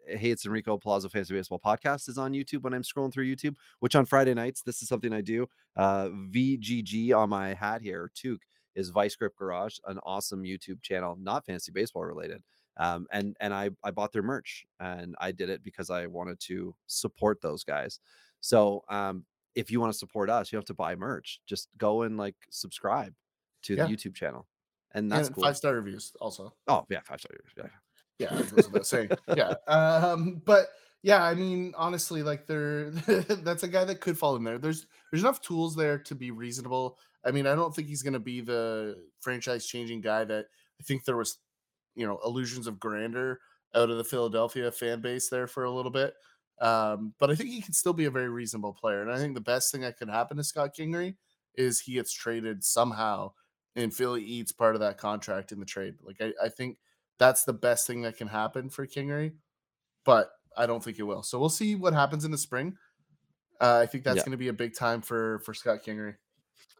hey, it's Enrico Palazzo Fantasy Baseball Podcast is on YouTube when I'm scrolling through YouTube, which on Friday nights, this is something I do. Uh, VGG on my hat here, Took is Vice Grip Garage, an awesome YouTube channel, not fantasy baseball related. Um, and and I I bought their merch and I did it because I wanted to support those guys. So um, if you want to support us, you have to buy merch. Just go and like subscribe to Yeah. the YouTube channel, and that's and cool. five star reviews also. Oh yeah, five stars. Yeah. Yeah, that goes without saying. Yeah. Um, but yeah, I mean, honestly, like there that's a guy that could fall in there. There's there's enough tools there to be reasonable. I mean, I don't think he's gonna be the franchise changing guy that I think there was, you know, illusions of grandeur out of the Philadelphia fan base there for a little bit. Um, but I think he can still be a very reasonable player. And I think the best thing that could happen to Scott Kingery is he gets traded somehow and Philly eats part of that contract in the trade. Like I, I think that's the best thing that can happen for Kingery, but I don't think it will. So we'll see what happens in the spring. Uh, I think that's Yeah. going to be a big time for for Scott Kingery.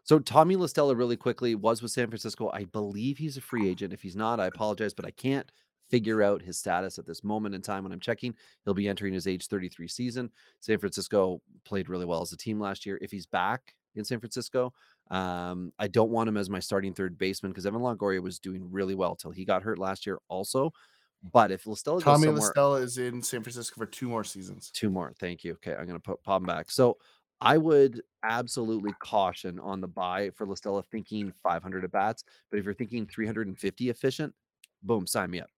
So Tommy La Stella really quickly was with San Francisco. I believe he's a free agent. If he's not, I apologize, but I can't figure out his status at this moment in time when I'm checking. He'll be entering his age 33 season. San Francisco played really well as a team last year. If he's back in San Francisco, um, I don't want him as my starting third baseman because Evan Longoria was doing really well till he got hurt last year also. But if La Stella Tommy La Stella is in San Francisco for two more seasons. Two more. Thank you. Okay, I'm gonna put pop him back. So I would absolutely caution on the buy for La Stella thinking 500 at bats. But if you're thinking 350 efficient, boom, sign me up.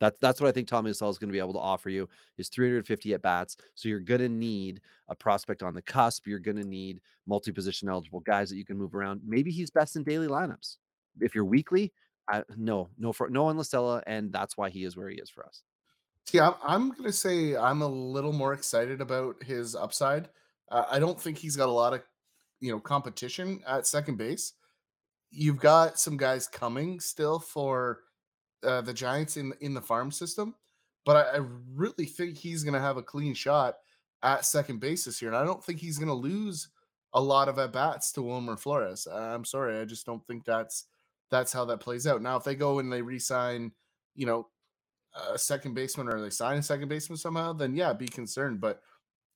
That's that's what I think Tommy La Stella is going to be able to offer you is 350 at bats. So you're going to need a prospect on the cusp. You're going to need multi-position eligible guys that you can move around. Maybe he's best in daily lineups. If you're weekly, I, no, no for no on La Stella, and that's why he is where he is for us. See, I'm, I'm gonna say I'm a little more excited about his upside. Uh, I don't think he's got a lot of, you know, competition at second base. You've got some guys coming still for uh, the Giants in in the farm system, but I, I really think he's gonna have a clean shot at second base this year, and I don't think he's gonna lose a lot of at bats to Wilmer Flores. I'm sorry, I just don't think that's that's how that plays out. Now, if they go and they re-sign, you know, a second baseman or they sign a second baseman somehow, then yeah, be concerned. But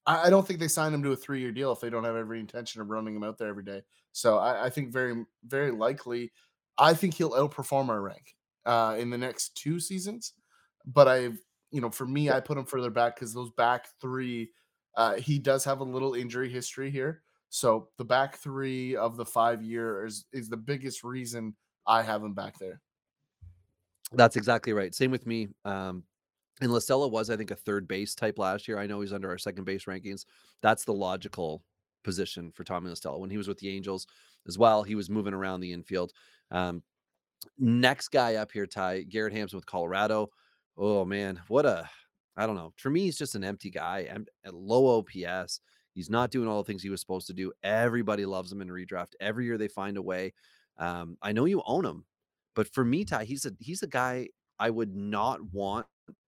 I, I don't think they sign him to a three year deal if they don't have every intention of running him out there every day. So I, I think very, very likely, I think he'll outperform our rank uh, in the next two seasons. But I've, you know, for me, I put him further back because those back three, uh, he does have a little injury history here. So the back three of the five years is the biggest reason I have him back there. That's exactly right. Same with me. Um, and La Stella was, I think, a third base type last year. I know he's under our second base rankings. That's the logical position for Tommy La Stella. When he was with the Angels as well, he was moving around the infield. Um, next guy up here, Ty Garrett Hampson with Colorado. Oh man, what a I don't know. For me, he's just an empty guy. At low OPS. He's not doing all the things he was supposed to do. Everybody loves him in redraft. Every year they find a way. Um, I know you own him, but for me, Ty, he's a he's a guy I would not want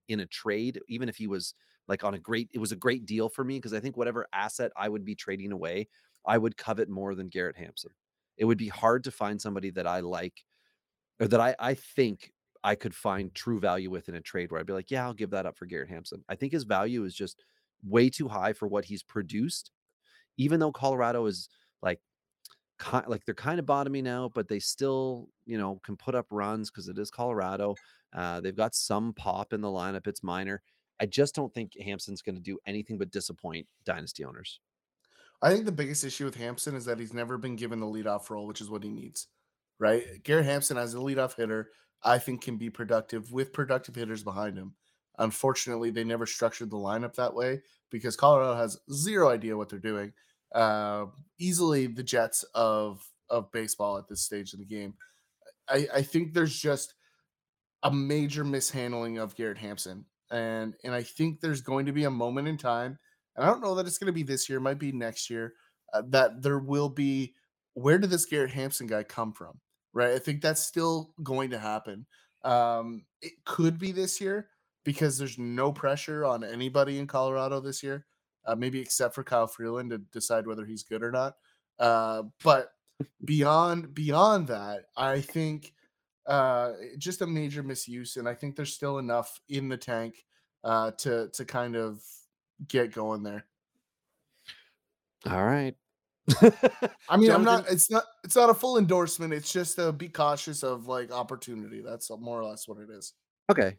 in a trade, even if he was like on a great, it was a great deal for me because I think whatever asset I would be trading away, I would covet more than Garrett Hampson. It would be hard to find somebody that I like or that I, I think I could find true value with in a trade where I'd be like, yeah, I'll give that up for Garrett Hampson. I think his value is just way too high for what he's produced, even though Colorado is like ki like they're kind of bottoming out, but they still, you know, can put up runs because it is Colorado. Uh, they've got some pop in the lineup. It's minor. I just don't think Hampson's going to do anything but disappoint dynasty owners. I think the biggest issue with Hampson is that he's never been given the leadoff role, which is what he needs. Right? Garrett Hampson as a leadoff hitter, I think can be productive with productive hitters behind him. Unfortunately, they never structured the lineup that way because Colorado has zero idea what they're doing. Uh, easily the Jets of of baseball at this stage of the game. I, I think there's just a major mishandling of Garrett Hampson. And and I think there's going to be a moment in time, and I don't know that it's going to be this year, might be next year, uh, that there will be where did this Garrett Hampson guy come from? Right? I think that's still going to happen. Um, it could be this year because there's no pressure on anybody in Colorado this year, uh, maybe except for Kyle Freeland to decide whether he's good or not. Uh, but beyond beyond that, I think uh, just a major misuse, and I think there's still enough in the tank uh, to to kind of get going there. All right. I mean, I'm not. It's not. It's not a full endorsement. It's just to be cautious of like opportunity. That's more or less what it is. Okay.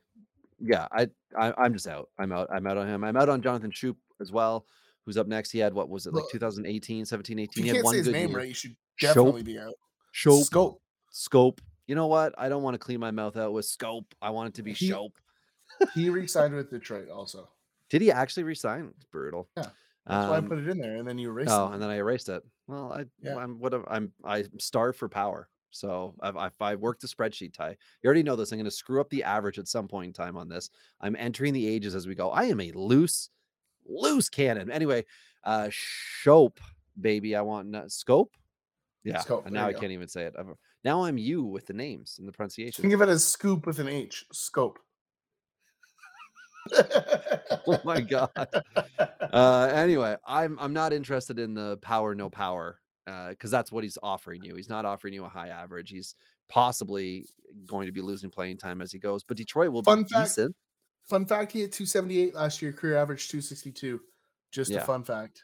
Yeah, I, I I'm just out. I'm out. I'm out on him. I'm out on Jonathan Schoop as well, who's up next. He had what was it like Look, 2018, 17, 18? You He had can't one say his good name year. right, you should Shope. definitely be out. Shope. Scope. Scope. You know what? I don't want to clean my mouth out with scope. I want it to be He- Shope. He re-signed with Detroit also. Did he actually resign? It's brutal. Yeah, That's why I Um, put it in there, and then you erased Oh, it. and then I erased it. Well, I Yeah. I'm what I'm I'm starved for power. So I've, if I work the spreadsheet, Ty, you already know this. I'm going to screw up the average at some point in time on this. I'm entering the ages as we go. I am a loose, loose cannon. Anyway, uh, Shope, baby. I want no- scope. Yeah. Scope, And now I go. can't even say it. I've- Now I'm you with the names and the pronunciation. Think of it as scoop with an H. Scope. Oh my god. Uh, anyway, I'm I'm not interested in the power no power because that's what he's offering you. He's not offering you a high average. He's possibly going to be losing playing time as he goes. But Detroit will Fun be fact, decent. Fun fact: He had 278 last year. Career average 262. Just a fun fact.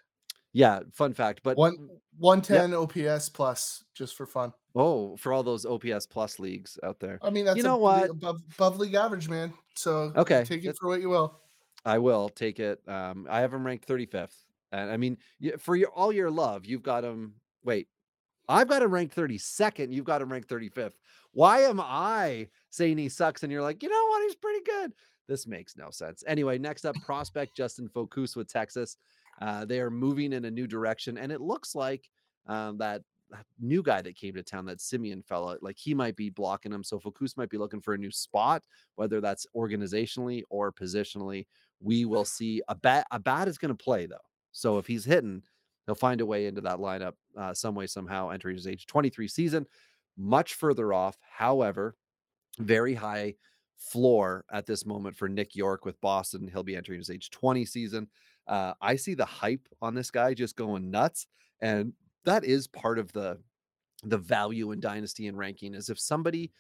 Yeah, fun fact. But One 110 OPS plus, just for fun. oh, for all those OPS plus leagues out there, I mean, that's you know a- what? above, above league average, man. So Okay, take it that's- for what you will. I will take it. Um, I have him ranked 35th, and I mean, for your all your love, you've got him. Wait, I've got him ranked 32nd. You've got him ranked 35th. Why am I saying he sucks? And you're like, you know what? He's pretty good. This makes no sense. Anyway, next up, prospect Justin Foscue with Texas. Uh, they are moving in a new direction, and it looks like um, that that new guy that came to town, that Semien fella, like he might be blocking him. So Foscue might be looking for a new spot, whether that's organizationally or positionally. We will see. A bat, a bat is going to play though. So if he's hitting, he'll find a way into that lineup uh, some way somehow. Entering his age 23 season, much further off. However, very high floor at this moment for Nick Yorke with Boston. He'll be entering his age 20 season. Uh, I see the hype on this guy just going nuts, and that is part of the the value in dynasty and ranking. Is if somebody,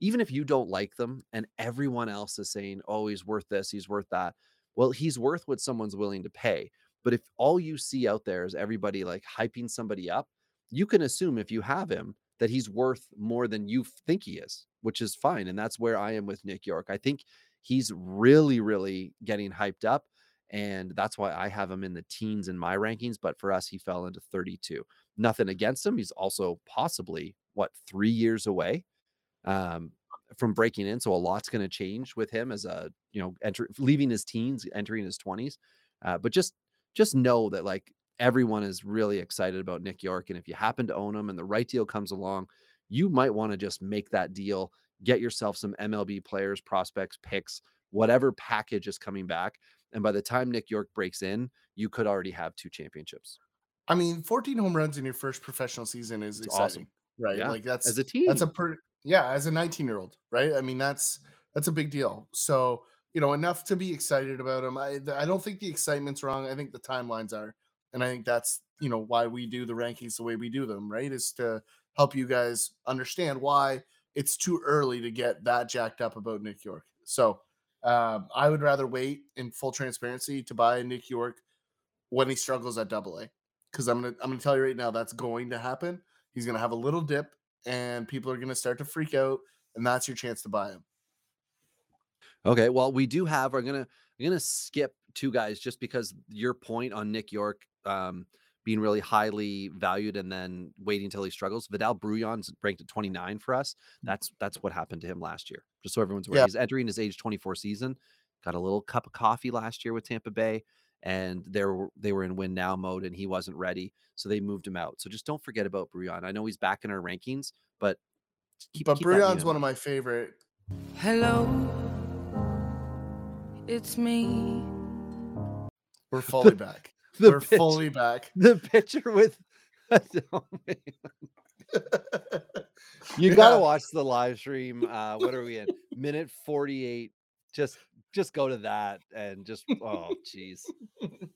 even if you don't like them, and everyone else is saying, "Oh, he's worth this, he's worth that," well, he's worth what someone's willing to pay. But if all you see out there is everybody like hyping somebody up, you can assume if you have him that he's worth more than you think he is, which is fine. And that's where I am with Nick Yorke. I think he's really, really getting hyped up. And that's why I have him in the teens in my rankings. But for us, he fell into 32. Nothing against him. He's also possibly, what, three years away um, from breaking in. So a lot's going to change with him as a, you know, enter, leaving his teens, entering his 20s. Uh, but just, just know that like everyone is really excited about Nick Yorke. And if you happen to own him and the right deal comes along, you might want to just make that deal, get yourself some MLB players, prospects, picks, whatever package is coming back. And by the time Nick Yorke breaks in, you could already have two championships I mean, 14 home runs in your first professional season is It's exciting, awesome. right? Yeah, Like that's as a team. That's a per yeah, as a 19 year old, right? I mean, that's that's a big deal. So you know, enough to be excited about him. I I don't think the excitement's wrong. I think the timelines are, and I think that's you know why we do the rankings the way we do them, right? Is to help you guys understand why it's too early to get that jacked up about Nick Yorke. So um, I would rather wait in full transparency to buy Nick Yorke when he struggles at Double A, because I'm gonna I'm gonna tell you right now that's going to happen. He's gonna have a little dip, and people are gonna start to freak out, and that's your chance to buy him. Okay, well, we do have. We're gonna I'm gonna skip two guys just because your point on Nick Yorke um, being really highly valued and then waiting until he struggles. Vidal Brujan's ranked at 29 for us. Mm. That's that's what happened to him last year. Just so everyone's aware, Yeah. he's entering his age 24 season. Got a little cup of coffee last year with Tampa Bay, and they were they were in win now mode, and he wasn't ready, so they moved him out. So just don't forget about Brujan. I know he's back in our rankings, but keep, But keep Brujan's one of my favorite. Hello, it's me. We're fully back. The We're fully back. the picture with oh, you gotta watch the live stream uh what are we in minute 48 just just go to that and just oh jeez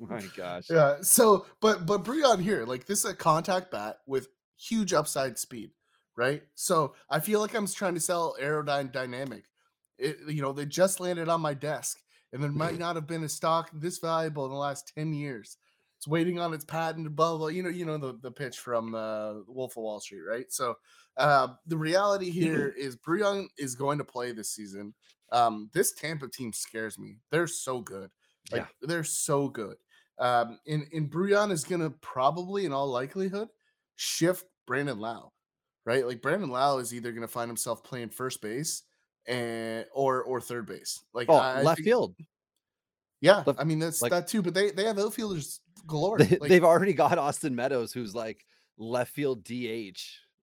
my gosh Yeah. So, but but Brujan here, like this is a contact bat with huge upside speed, right? So I feel like I'm trying to sell aerodyne dynamic. It, you know, they just landed on my desk, and there might not have been a stock this valuable in the last ten years. It's waiting on its patent, blah blah. You know, you know the the pitch from uh, Wolf of Wall Street, right? So uh, the reality here is Brujan is going to play this season. Um, this Tampa team scares me. They're so good. Like Yeah. they're so good. Um, and and Brujan is gonna probably, in all likelihood, shift Brandon Lowe, right? Like Brandon Lowe is either gonna find himself playing first base and or or third base. Like oh I, I left think- field Yeah, left- I mean that's like- that too. But they they have outfielders galore. they, like, they've already got austin meadows who's like left field dh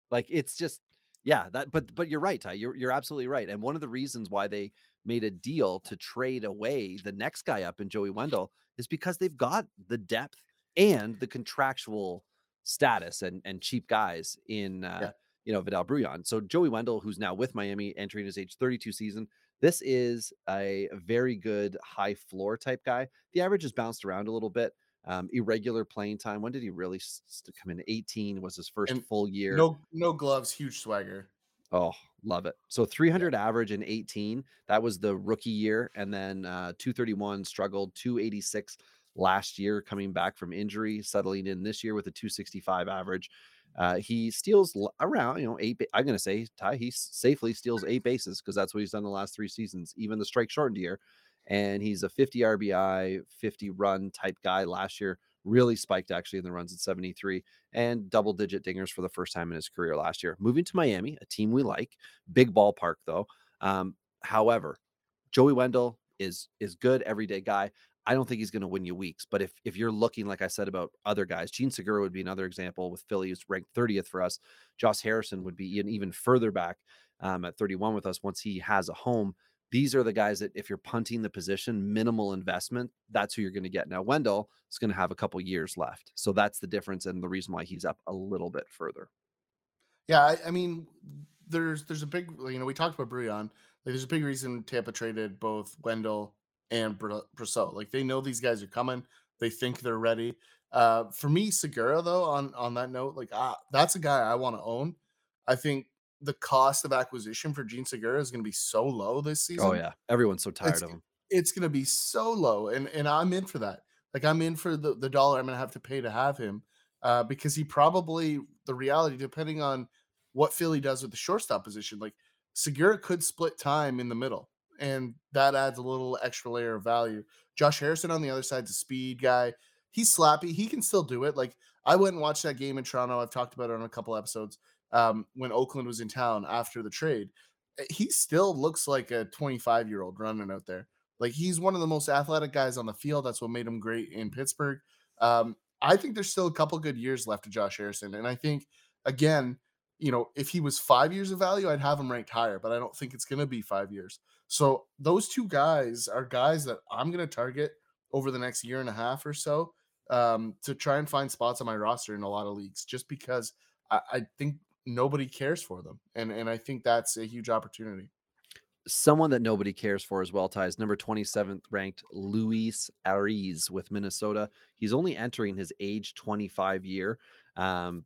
like it's just yeah that but but you're right ty you're, you're absolutely right and one of the reasons why they made a deal to trade away the next guy up in joey wendle is because they've got the depth and the contractual status and and cheap guys in uh Yeah. you know, Vidal Brujan. So Joey Wendle, who's now with Miami, entering his age 32 season, this is a very good high floor type guy. The average has bounced around a little bit. Um, irregular playing time. When did he really s- s- come in? 18 was his first And full year. No, no gloves, huge swagger. Oh, love it. So 300 average in 18. That was the rookie year. And then uh, 231 struggled, 286 last year coming back from injury, settling in this year with a 265 average. Uh, he steals around, you know, eight. ba- I'm going to say, Ty, he safely steals eight bases because that's what he's done the last three seasons, even the strike shortened year. And he's a 50 RBI, 50 run type guy last year. Really spiked actually in the runs at 73 and double digit dingers for the first time in his career last year. Moving to Miami, a team we like, big ballpark though. Um, however, Joey Wendle is is good everyday guy. I don't think he's going to win you weeks, but if if you're looking like I said about other guys, Jean Segura would be another example with Philly, who's ranked 30th for us. Josh Harrison would be an even further back um, at 31 with us once he has a home. These are the guys that if you're punting the position, minimal investment, that's who you're going to get. Now Wendle is going to have a couple years left, so that's the difference and the reason why he's up a little bit further. Yeah, I, I mean, there's there's a big you know we talked about Brujan. Like, there's a big reason Tampa traded both Wendell and Br- Brosseau. Like they know these guys are coming. They think they're ready. Uh, for me, Segura though, on on that note, like ah, that's a guy I want to own. I think the cost of acquisition for Jean Segura is going to be so low this season. Oh yeah, everyone's so tired It's- of him. it's going to be so low, and and I'm in for that. Like I'm in for the the dollar I'm going to have to pay to have him, uh, because he probably the reality, depending on what Philly does with the shortstop position, like Segura could split time in the middle, and that adds a little extra layer of value. Josh Harrison on the other side's a speed guy. He's slappy. He can still do it. Like I went and watched that game in Toronto. I've talked about it on a couple episodes. Um, when Oakland was in town after the trade, Eh, he still looks like a 25 year old running out there. Like he's one of the most athletic guys on the field. That's what made him great in Pittsburgh. Um, I think there's still a couple good years left to Josh Harrison, and I think again, you know, if he was five years of value, I'd have him ranked higher, but I don't think it's going to be five years. So those two guys are guys that I'm going to target over the next year and a half or so um, to try and find spots on my roster in a lot of leagues, just because I, I think nobody cares for them, and and I think that's a huge opportunity. someone that nobody cares for as well, Ty's number 27th ranked Luis Arraez with Minnesota. He's only entering his age 25 year, um,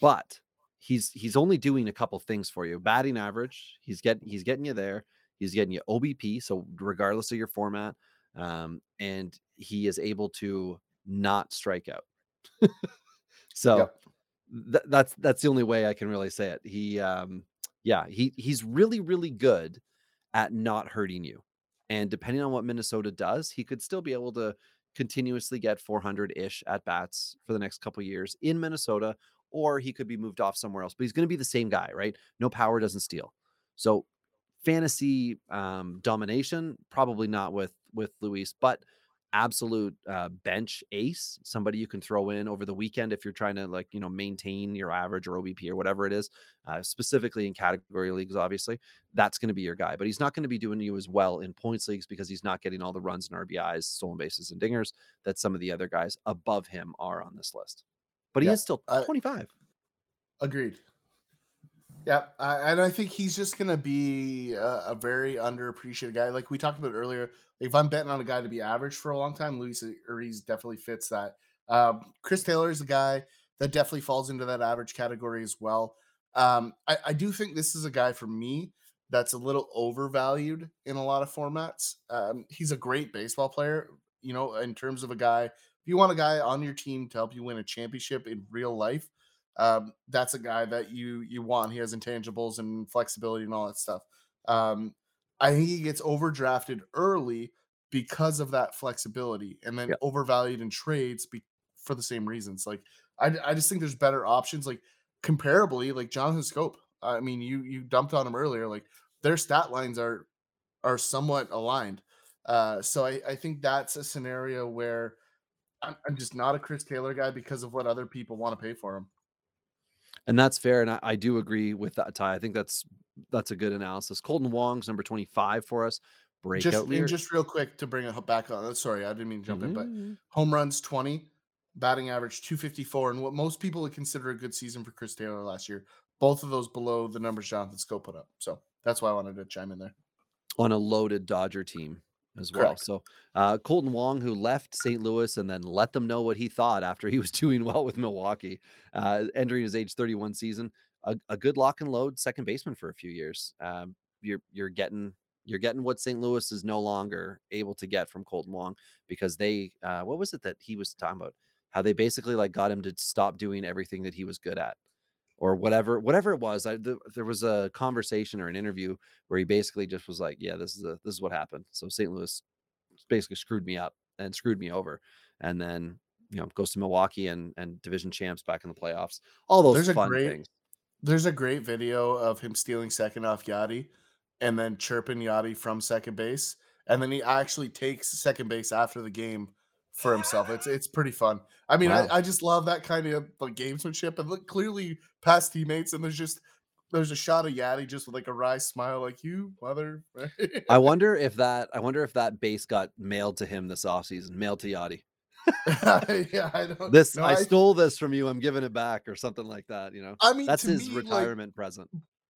but he's he's only doing a couple things for you. Batting average, he's getting he's getting you there. He's getting you OBP, so regardless of your format, um, and he is able to not strike out. so Yep. Th- that's that's the only way I can really say it. He um yeah, he he's really really good at not hurting you. And depending on what Minnesota does, he could still be able to continuously get 400-ish at bats for the next couple years in Minnesota or he could be moved off somewhere else. But he's going to be the same guy, right? No power doesn't steal. So fantasy um domination probably not with with Luis, but absolute uh, bench ace, somebody you can throw in over the weekend if you're trying to like you know maintain your average or OBP or whatever it is, uh, specifically in category leagues. Obviously, that's going to be your guy, but he's not going to be doing you as well in points leagues because he's not getting all the runs and RBIs, stolen bases, and dingers that some of the other guys above him are on this list. But he Yeah, is still I- 25. Agreed. Yeah, and I think he's just gonna be a, a very underappreciated guy. Like we talked about earlier, if I'm betting on a guy to be average for a long time, Luis Arraez definitely fits that. Um, Chris Taylor is a guy that definitely falls into that average category as well. Um, I, I do think this is a guy for me that's a little overvalued in a lot of formats. Um, he's a great baseball player, you know, in terms of a guy. If you want a guy on your team to help you win a championship in real life, um, that's a guy that you you want. He has intangibles and flexibility and all that stuff. Um, I think he gets overdrafted early because of that flexibility, and then Yep. overvalued in trades be, for the same reasons. Like I, I just think there's better options. Like comparably, like Jonathan Schoop. I mean, you you dumped on him earlier. Like their stat lines are are somewhat aligned. Uh, so I, I think that's a scenario where I'm, I'm just not a Chris Taylor guy because of what other people want to pay for him. And that's fair. And I, I do agree with that, Ty. I think that's that's a good analysis. Kolten Wong's number 25 for us. Breakout just leader. just real quick to bring it back on. Sorry, I didn't mean to jump in, but Mhm. home runs 20, batting average 254, and what most people would consider a good season for Chris Taylor last year. both of those below the numbers Jonathan Schoop put up. So that's why I wanted to chime in there. on a loaded Dodger team as well. Correct. So uh, Kolten Wong, who left St. Louis and then let them know what he thought after he was doing well with Milwaukee, uh, entering his age 31 season, a, a good lock and load second baseman for a few years. Um, you're you're getting you're getting what St. Louis is no longer able to get from Kolten Wong because they uh, what was it that he was talking about? How they basically like got him to stop doing everything that he was good at or whatever whatever it was I, th- there was a conversation or an interview where he basically just was like yeah this is a, this is what happened so st louis basically screwed me up and screwed me over and then you know goes to milwaukee and and division champs back in the playoffs all those There's a fun great- things There's a great video of him stealing second off yadi and then chirping yadi from second base. And then he actually takes second base after the game for himself. It's it's pretty fun. I mean, Wow. I, I just love that kind of like gamesmanship and look clearly past teammates. And there's just there's a shot of Yadi just with like a wry smile, like you mother. i wonder if that i wonder if that base got mailed to him this offseason mailed to yadi yeah, I don't. this no, I, stole this from you i'm giving it back or something like that you know I mean, that's his me, like, retirement present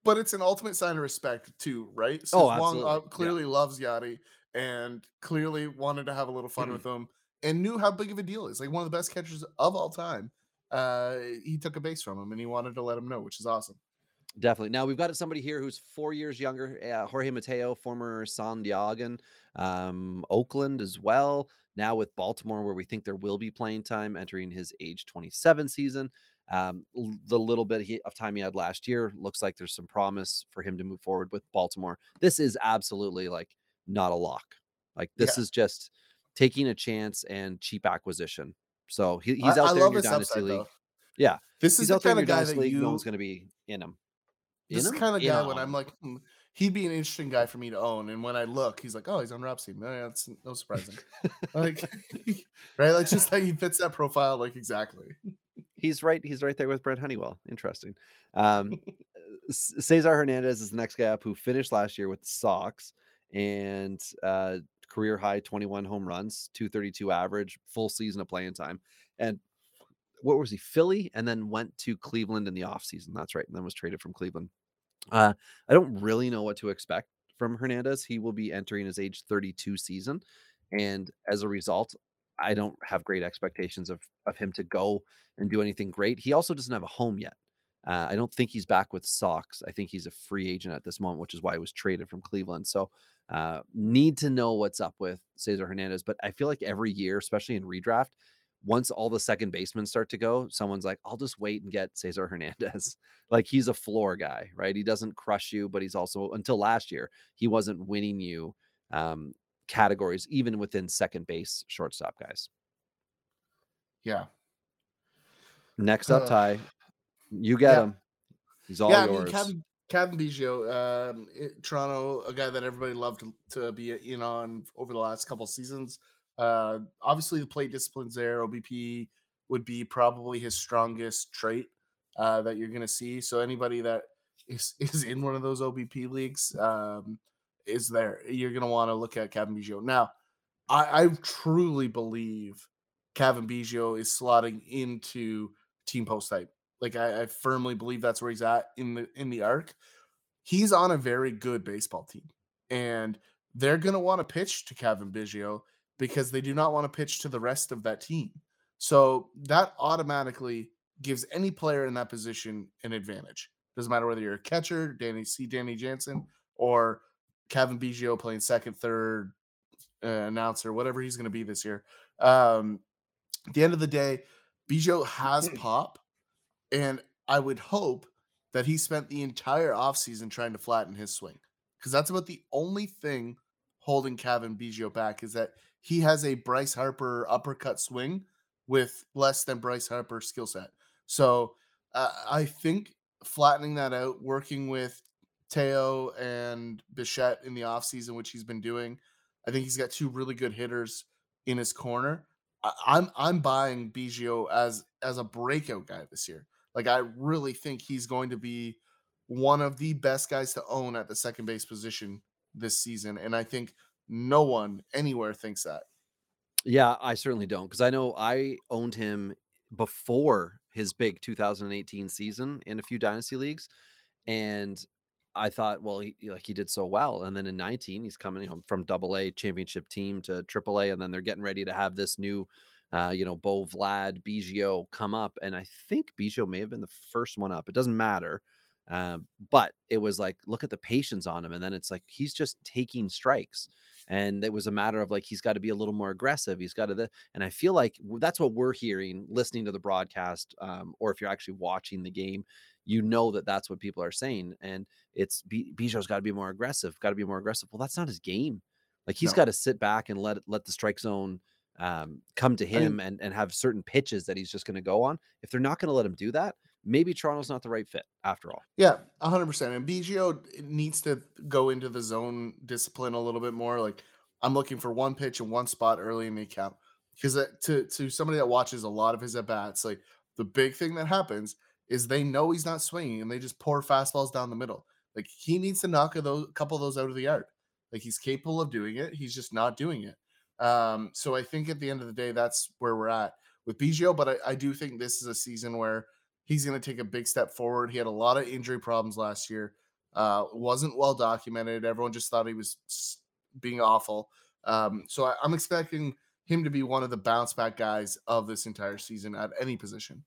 but it's an ultimate sign of respect too, right? Oh, Wong uh, absolutely. Yeah. clearly loves Yadi and clearly wanted to have a little fun Mhm. with him and knew how big of a deal it is. Like one of the best catchers of all time. Uh, he took a base from him and he wanted to let him know, which is awesome. Definitely. Now we've got somebody here who's four years younger, uh, Jorge Mateo, former San Diegan, um, Oakland as well. Now with Baltimore, where we think there will be playing time, entering his age 27 season. Um, the little bit he, of time he had last year looks like there's some promise for him to move forward with Baltimore. This is absolutely like not a lock. Like this is just taking a chance and cheap acquisition. So he, he's out I there love in your dynasty league. though. Yeah, This is He's the out there kind of guy that league. you. No one's going to be in him. this In the him? kind of In guy when I'm like, hmm, he'd be an interesting guy for me to own. And when I look, he's like, oh, he's on Rob's team. Yeah, that's no surprising. like, right? Like just like he fits that profile, like exactly. He's right. He's right there with Brent Honeywell. Interesting. Um, Cesar Hernandez is the next guy up who finished last year with the Sox and uh, career high 21 home runs, 232 average, full season of playing time. And what was he? Philly, and then went to Cleveland in the offseason. That's right. And then was traded from Cleveland. Uh, I don't really know what to expect from Hernandez. He will be entering his age 32 season. And as a result, I don't have great expectations of of him to go and do anything great. He also doesn't have a home yet. Uh, I don't think he's back with Sox. I think he's a free agent at this moment, which is why he was traded from Cleveland. So, uh, need to know what's up with Cesar Hernandez. But I feel like every year, especially in redraft, once all the second basemen start to go, someone's like, I'll just wait and get Cesar Hernandez. like he's a floor guy, right? He doesn't crush you, but he's also, until last year, he wasn't winning you um, categories, even within second base shortstop guys. Yeah. Next up, Ugh. Ty, you get Yeah. him. He's all yeah, I yours. mean, Cavan, Cavan Biggio, um, it- Toronto, a guy that everybody loved to, to be in on over the last couple seasons. Uh, obviously, the plate disciplines there, OBP would be probably his strongest trait uh, that you're going to see. So anybody that is is in one of those OBP leagues um, is there. You're going to want to look at Cavan Biggio. Now, I, I truly believe Cavan Biggio is slotting into team post type. Like I, I firmly believe that's where he's at in the in the arc. He's on a very good baseball team, and they're gonna want to pitch to Cavan Biggio because they do not want to pitch to the rest of that team. So that automatically gives any player in that position an advantage. Doesn't matter whether you're a catcher, Danny C. Danny Jansen, or Cavan Biggio playing second, third, uh, announcer, whatever he's going to be this year. Um, at the end of the day, Biggio has pop, and I would hope that he spent the entire offseason trying to flatten his swing because that's about the only thing holding Cavan Biggio back is that he has a Bryce Harper uppercut swing with less than Bryce Harper skill set. So uh, I think flattening that out, working with Teo and Bichette in the offseason, which he's been doing, I think he's got two really good hitters in his corner. I'm I'm buying Biggio as as a breakout guy this year. Like I really think he's going to be one of the best guys to own at the second base position this season, and I think no one anywhere thinks that. Yeah, I certainly don't because I know I owned him before his big 2018 season in a few dynasty leagues, and I thought, well, he, like he did so well, and then in 19, he's coming home from Double A championship team to Triple A, and then they're getting ready to have this new, uh, you know, Bo Vlad Biggio come up, and I think Biggio may have been the first one up. It doesn't matter, um, but it was like, look at the patience on him, and then it's like he's just taking strikes, and it was a matter of like he's got to be a little more aggressive. He's got to, the, and I feel like that's what we're hearing listening to the broadcast, um, or if you're actually watching the game you know that that's what people are saying. And it's B- Biggio's got to be more aggressive, got to be more aggressive. Well, that's not his game. Like he's No. got to sit back and let let the strike zone um, come to I mean- him and and have certain pitches that he's just going to go on. If they're not going to let him do that, maybe Toronto's not the right fit after all. Yeah, hundred percent. And Biggio needs to go into the zone discipline a little bit more. Like I'm looking for one pitch and one spot early in the account because to to somebody that watches a lot of his at bats, like the big thing that happens is they know he's not swinging and they just pour fastballs down the middle. Like he needs to knock a those couple of those out of the yard. Like he's capable of doing it. He's just not doing it. Um, so I think at the end of the day, that's where we're at with Biggio. But I, I do think this is a season where he's going to take a big step forward. He had a lot of injury problems last year. Uh, wasn't well documented. Everyone just thought he was being awful. Um, so I, I'm expecting him to be one of the bounce back guys of this entire season at any position.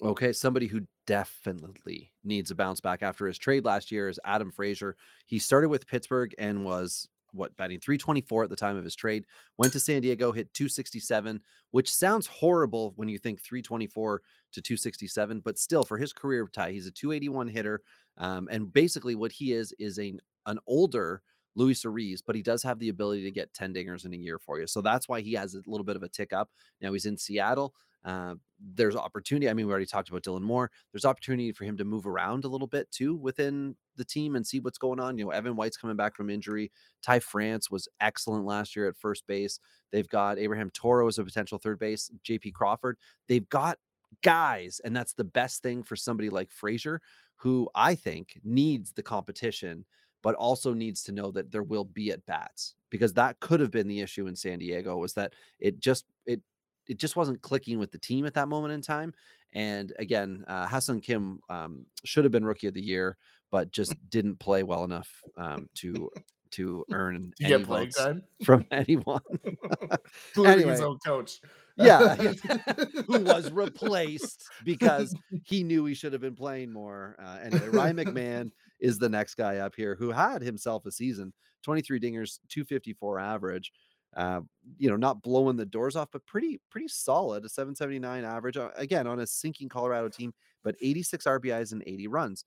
Okay, somebody who definitely needs a bounce back after his trade last year is Adam Frazier. He started with Pittsburgh and was what batting 324 at the time of his trade. Went to San Diego, hit 267, which sounds horrible when you think 324 to 267, but still for his career Ty, he's a 281 hitter. Um, and basically, what he is is a an older Luis Arraez, but he does have the ability to get 10 dingers in a year for you. So that's why he has a little bit of a tick up. Now he's in Seattle. Uh, there's opportunity. I mean, we already talked about Dylan Moore. There's opportunity for him to move around a little bit too within the team and see what's going on. You know, Evan White's coming back from injury. Ty France was excellent last year at first base. They've got Abraham Toro as a potential third base, JP Crawford. They've got guys, and that's the best thing for somebody like Frazier, who I think needs the competition, but also needs to know that there will be at bats because that could have been the issue in San Diego was that it just it it just wasn't clicking with the team at that moment in time. And again, uh, Ha-Seong Kim um, should have been rookie of the year, but just didn't play well enough um, to to earn You any get playing votes time, from anyone. including his own coach. yeah, who was replaced because he knew he should have been playing more. Uh, anyway, Ryan McMahon is the next guy up here who had himself a season 23 dingers, 254 average. Uh, you know, not blowing the doors off, but pretty, pretty solid. A 779 average uh, again on a sinking Colorado team, but 86 RBIs and 80 runs.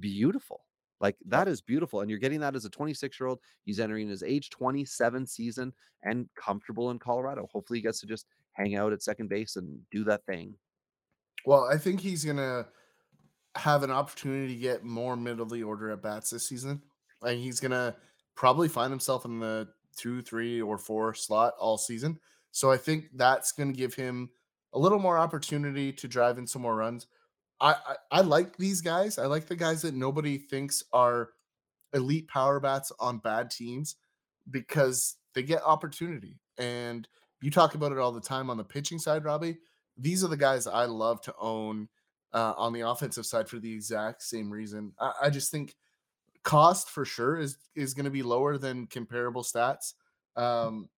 Beautiful. Like that is beautiful. And you're getting that as a 26 year old. He's entering his age 27 season and comfortable in Colorado. Hopefully, he gets to just hang out at second base and do that thing. Well, I think he's gonna have an opportunity to get more middle of the order at bats this season. And he's gonna probably find himself in the two, three, or four slot all season. So I think that's gonna give him a little more opportunity to drive in some more runs. I, I I like these guys. I like the guys that nobody thinks are elite power bats on bad teams because they get opportunity. And you talk about it all the time on the pitching side, Robbie. These are the guys I love to own uh, on the offensive side for the exact same reason. I, I just think cost for sure is is going to be lower than comparable stats. Um,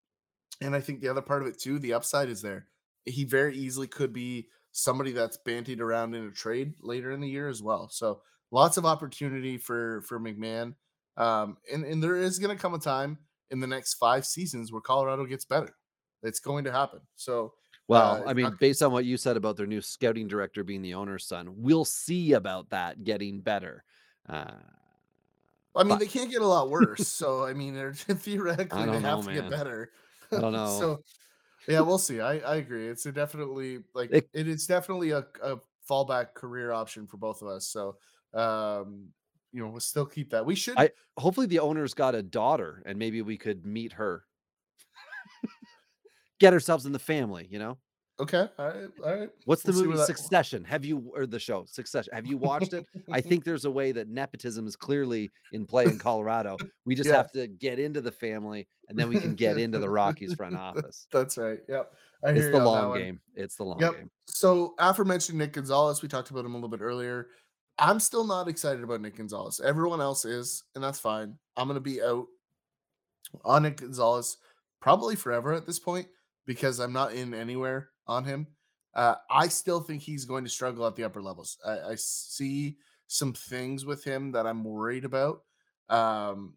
and I think the other part of it too, the upside is there. He very easily could be somebody that's bantied around in a trade later in the year as well. So lots of opportunity for for McMahon. Um, and and there is going to come a time in the next five seasons where Colorado gets better. It's going to happen. So Well, Uh, I mean, not- based on what you said about their new scouting director being the owner's son, we'll see about that getting better. Uh, I mean, But- they can't get a lot worse. so I mean, they're theoretically they have know, to get better. I don't know. so yeah, we'll see. I, I agree. It's a definitely like It- it is definitely a, a fallback career option for both of us. So um, you know, we'll still keep that. We should I hopefully the owner's got a daughter and maybe we could meet her. Get ourselves in the family, you know? Okay. All right. All right. What's the We'll see movie where that- Succession? Have you or the show Succession? Have you watched it? I think there's a way that nepotism is clearly in play in Colorado. We just Yeah. have to get into the family, and then we can get into the Rockies front office. That's right. Yep. I It's the you on that long game. It's the long Yep. game. So aforementioned Nick Gonzalez, we talked about him a little bit earlier. I'm still not excited about Nick Gonzalez. Everyone else is, and that's fine. I'm gonna be out on Nick Gonzalez probably forever at this point because I'm not in anywhere on him. Uh, I still think he's going to struggle at the upper levels. I, I see some things with him that I'm worried about. Um,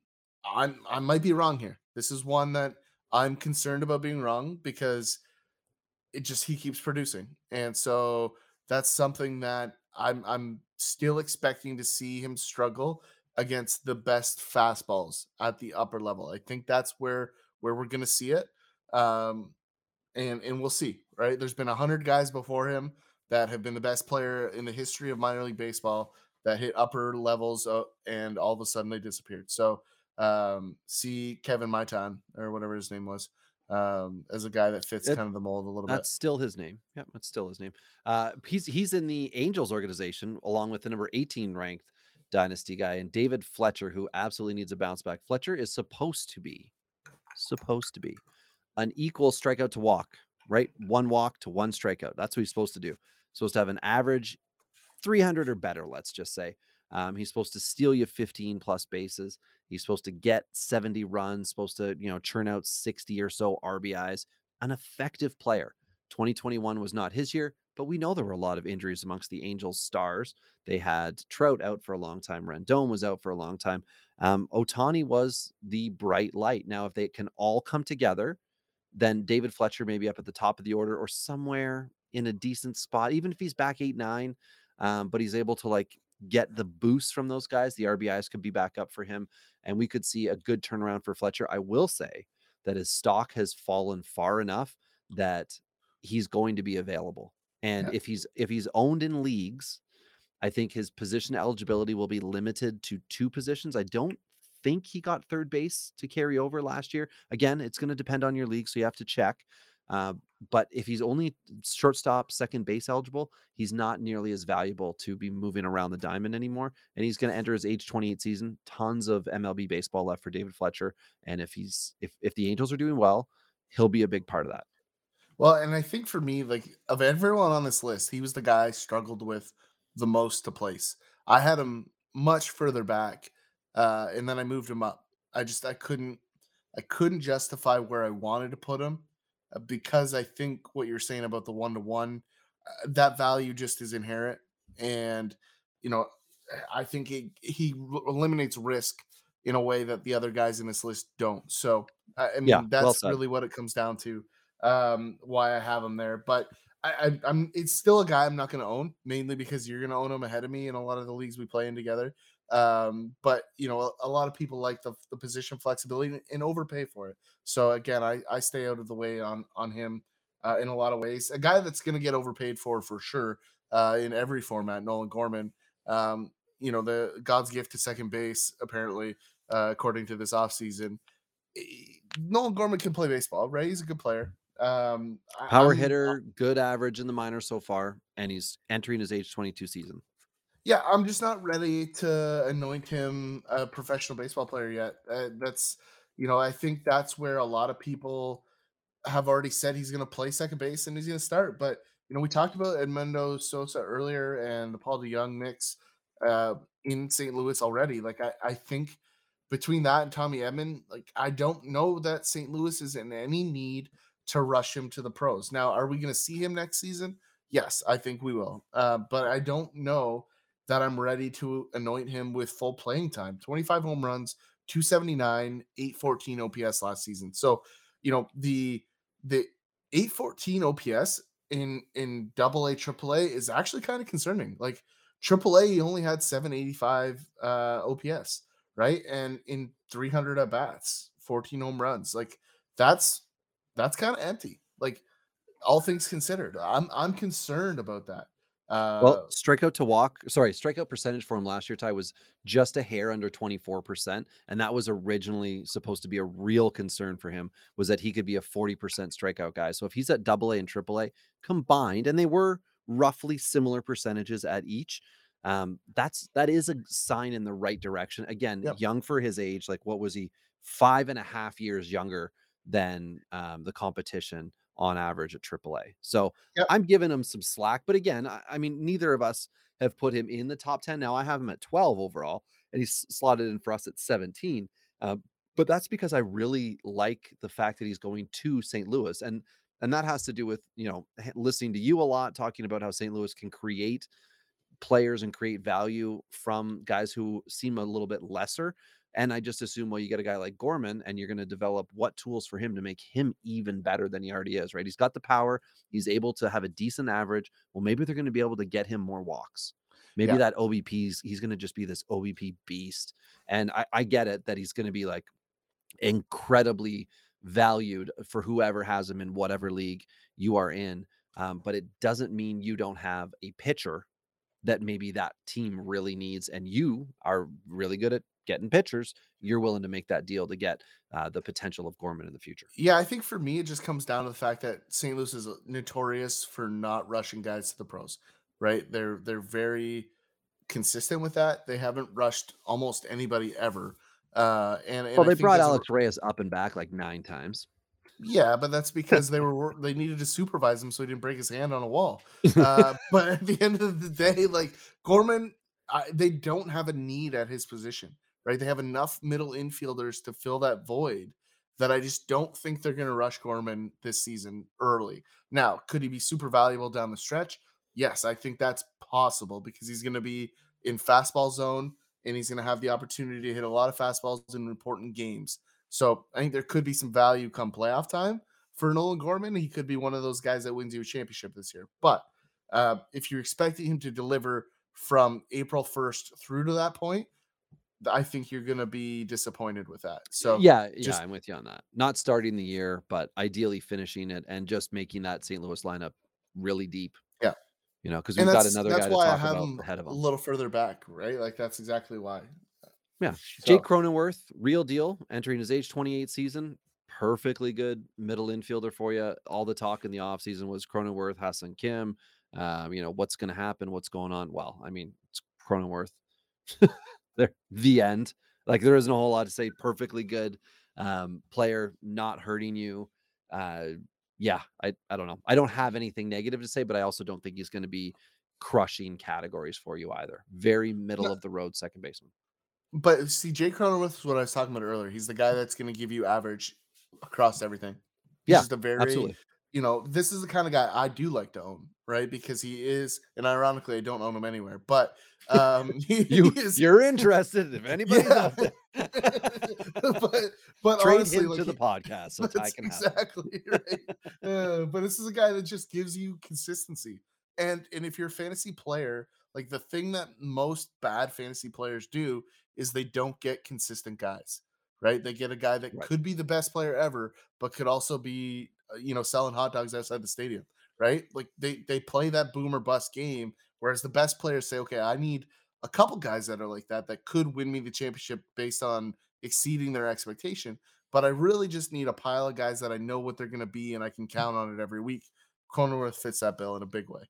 I'm I might be wrong here. This is one that I'm concerned about being wrong because it just he keeps producing, and so that's something that I'm I'm still expecting to see him struggle against the best fastballs at the upper level. I think that's where where we're going to see it, um, and and we'll see. Right? There's been a hundred guys before him that have been the best player in the history of minor league baseball that hit upper levels, uh, and all of a sudden they disappeared. So um, see Kevin Maitan or whatever his name was um, as a guy that fits It- kind of the mold a little bit. That's still his name. Yep, that's still his name. Uh, he's he's in the Angels organization along with the number 18 ranked dynasty guy and David Fletcher, who absolutely needs a bounce back. Fletcher is supposed to be supposed to be an equal strikeout to walk, right? One walk to one strikeout. That's what he's supposed to do. Supposed to have an average 300 or better, let's just say. Um, he's supposed to steal you 15 plus bases. He's supposed to get 70 runs, supposed to, you know, churn out 60 or so RBIs. An effective player. 2021 was not his year, but we know there were a lot of injuries amongst the Angels stars. They had Trout out for a long time. Rendon was out for a long time. Um, Ohtani was the bright light. Now, if they can all come together, then David Fletcher may be up at the top of the order or somewhere in a decent spot, even if he's back eight, nine. Um, but he's able to like get the boost from those guys. The RBIs could be back up for him, and we could see a good turnaround for Fletcher. I will say that his stock has fallen far enough that he's going to be available. And Yeah. if he's if he's owned in leagues, I think his position eligibility will be limited to two positions. I don't think he got third base to carry over last year. Again, it's going to depend on your league, so you have to check. Uh, but if he's only shortstop, second base eligible, he's not nearly as valuable to be moving around the diamond anymore. And he's going to enter his age 28 season. Tons of MLB baseball left for David Fletcher. And if he's if if the Angels are doing well, he'll be a big part of that. Well, and I think for me, like of everyone on this list, he was the guy I struggled with the most to place. I had him much further back, uh, and then I moved him up. I just I couldn't I couldn't justify where I wanted to put him uh, because I think what you're saying about the one to one, that value just is inherent, and you know I think he he eliminates risk in a way that the other guys in this list don't. So I, mean Yeah, that's said. really what it comes down to um why I have him there. But I, I'm it's still a guy I'm not gonna own, mainly because you're gonna own him ahead of me in a lot of the leagues we play in together. Um, but you know, a, a lot of people like the, the position flexibility and, overpay for it. So again, I, I stay out of the way on on him uh, in a lot of ways. A guy that's gonna get overpaid for for sure uh, in every format, Nolan Gorman. Um, you know, the God's gift to second base, apparently, uh, according to this offseason. Nolan Gorman can play baseball, right? He's a good player. Um, Power I'm- hitter, good average in the minors so far, and he's entering his age 22 season. Yeah, I'm just not ready to anoint him a professional baseball player yet. Uh, that's, you know, I think that's where a lot of people have already said he's going to play second base and he's going to start. But you know, we talked about Edmundo Sosa earlier and the Paul DeJong mix uh, in St. Louis already. Like, I, I think between that and Tommy Edman, like, I don't know that St. Louis is in any need to rush him to the pros. Now, are we going to see him next season? Yes, I think we will. Uh, but I don't know that I'm ready to anoint him with full playing time. 25 home runs, 279, 814 OPS last season. So, you know, the the 814 OPS in in double A triple A is actually kind of concerning. Like triple A, he only had 785 uh OPS, right? And in 300 at bats, 14 home runs. Like that's that's kind of empty. Like all things considered, I'm I'm concerned about that. Uh, Well, strikeout to walk, sorry, strikeout percentage for him last year, Ty, was just a hair under 24%. And that was originally supposed to be a real concern for him, was that he could be a 40% strikeout guy. So if he's at double A and triple A combined, and they were roughly similar percentages at each, um, that's that is a sign in the right direction. Again, Yep. young for his age, like what was he? Five and a half years younger than um, the competition on average at AAA. So Yep. I'm giving him some slack. But again, I, I mean, neither of us have put him in the top 10. Now I have him at 12 overall, and he's slotted in for us at 17. Uh, but that's because I really like the fact that he's going to St. Louis. And and that has to do with, you know, listening to you a lot, talking about how St. Louis can create players and create value from guys who seem a little bit lesser. And I just assume, well, you get a guy like Gorman and you're going to develop what tools for him to make him even better than he already is, right? He's got the power. He's able to have a decent average. Well, maybe they're going to be able to get him more walks. Maybe Yeah. that OBP's, he's going to just be this OBP beast. And I, I get it that he's going to be like incredibly valued for whoever has him in whatever league you are in. Um, but it doesn't mean you don't have a pitcher that maybe that team really needs, and you are really good at getting pitchers. You're willing to make that deal to get uh, the potential of Gorman in the future. Yeah, I think for me, it just comes down to the fact that St. Louis is notorious for not rushing guys to the pros. Right? They're they're very consistent with that. They haven't rushed almost anybody ever. Uh, and, and Well, I they brought that's a- Alex Reyes up and back like nine times. Yeah, but that's because they were they needed to supervise him so he didn't break his hand on a wall. Uh, but at the end of the day, like Gorman, I, they don't have a need at his position, right? They have enough middle infielders to fill that void that I just don't think they're going to rush Gorman this season early. Now, could he be super valuable down the stretch? Yes, I think that's possible because he's going to be in fastball zone and he's going to have the opportunity to hit a lot of fastballs in important games. So I think there could be some value come playoff time for Nolan Gorman. He could be one of those guys that wins you a championship this year. But uh, if you're expecting him to deliver from April 1st through to that point, I think you're going to be disappointed with that. So yeah, yeah, I'm with you on that. Not starting the year, but ideally finishing it and just making that St. Louis lineup really deep. Yeah. You know, because we've got another guy to talk have about him ahead of a little further back, right? Like that's exactly why. Yeah. So, Jake Cronenworth, real deal, entering his age 28 season. Perfectly good middle infielder for you. All the talk in the offseason was Cronenworth, Ha-Seong Kim. Um, you know, what's going to happen? What's going on? Well, I mean, it's Cronenworth. there, the end. Like, there isn't a whole lot to say. Perfectly good um, player, not hurting you. Uh, yeah, I, I don't know. I don't have anything negative to say, but I also don't think he's going to be crushing categories for you either. Very middle No. of the road second baseman. But see, Jake Cronenworth is what I was talking about earlier. He's the guy that's going to give you average across everything. He's Yeah, just a very, Absolutely. You know, this is the kind of guy I do like to own, right? Because he is, and ironically, I don't own him anywhere, but um, he, you he is, you're interested if anybody's Yeah. but but trade honestly, him like to the podcast so that's can have exactly right. Uh, but this is a guy that just gives you consistency, and and if you're a fantasy player, like the thing that most bad fantasy players do is they don't get consistent guys, right? They get a guy that Right. could be the best player ever, but could also be Uh, you know selling hot dogs outside the stadium, right? Like they they play that boomer bust game, whereas the best players say, okay, I need a couple guys that are like that that could win me the championship based on exceeding their expectation. But I really just need a pile of guys that I know what they're going to be and I can count on it every week. Cronenworth fits that bill in a big way.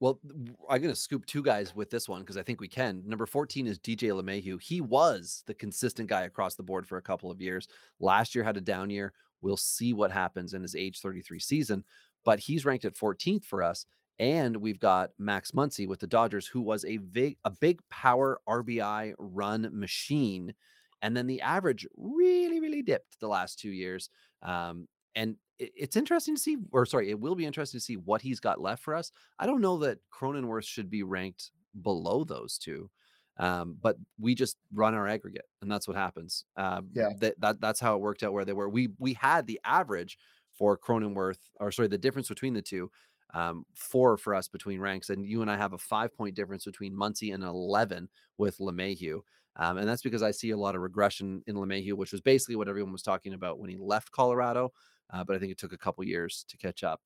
Well, I'm going to scoop two guys with this one because I think we can. Number 14 is DJ LeMahieu. He was the consistent guy across the board for a couple of years. Last year had a down year. We'll see what happens in his age 33 season, but he's ranked at 14th for us. And we've got Max Muncy with the Dodgers, who was a big, a big power RBI run machine. And then the average really, really dipped the last two years. Um, and it's interesting to see, or sorry, it will be interesting to see what he's got left for us. I don't know that Cronenworth should be ranked below those two, um, but we just run our aggregate, and that's what happens. Um, Yeah. that, that that's how it worked out where they were. We we had the average for Cronenworth, or sorry, the difference between the two, um, four for us between ranks, and you and I have a five point difference between Muncy and eleven with LeMahieu. Um, and that's because I see a lot of regression in LeMahieu, which was basically what everyone was talking about when he left Colorado. Uh, but I think it took a couple years to catch up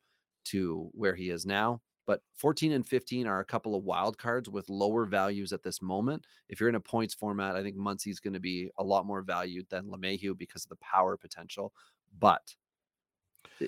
to where he is now. But 14 and 15 are a couple of wild cards with lower values at this moment. If you're in a points format, I think Muncy's going to be a lot more valued than LeMahieu because of the power potential. But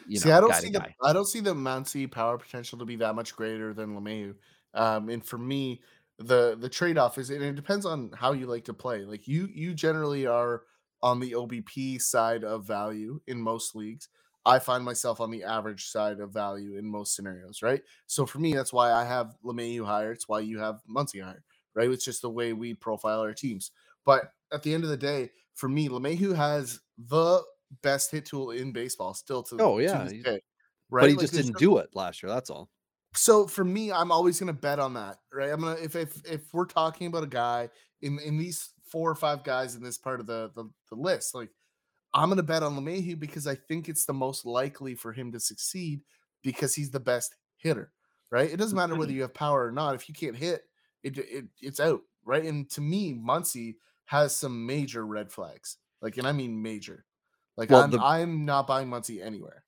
you see, know, I don't see the. I don't see the Muncy power potential to be that much greater than LeMahieu. Um, and for me, the the trade off is, and it depends on how you like to play. Like you, you generally are on the OBP side of value in most leagues. I find myself on the average side of value in most scenarios, right? So for me, that's why I have LeMahieu higher. It's why you have Muncy higher, right? It's just the way we profile our teams. But at the end of the day, for me, LeMahieu has the best hit tool in baseball still to, Oh, to yeah, this day, right? But he Like, just didn't do it last year. That's all. so for me, I'm always gonna bet on that, right? I'm gonna if if if we're talking about a guy in in these four or five guys in this part of the the, the list, like I'm gonna bet on LeMahieu because I think it's the most likely for him to succeed because he's the best hitter, right? It doesn't matter whether you have power or not. If you can't hit, it, it it's out, right? And to me, Muncy has some major red flags, like, and I mean major. Like Well, I'm the- I'm not buying Muncy anywhere.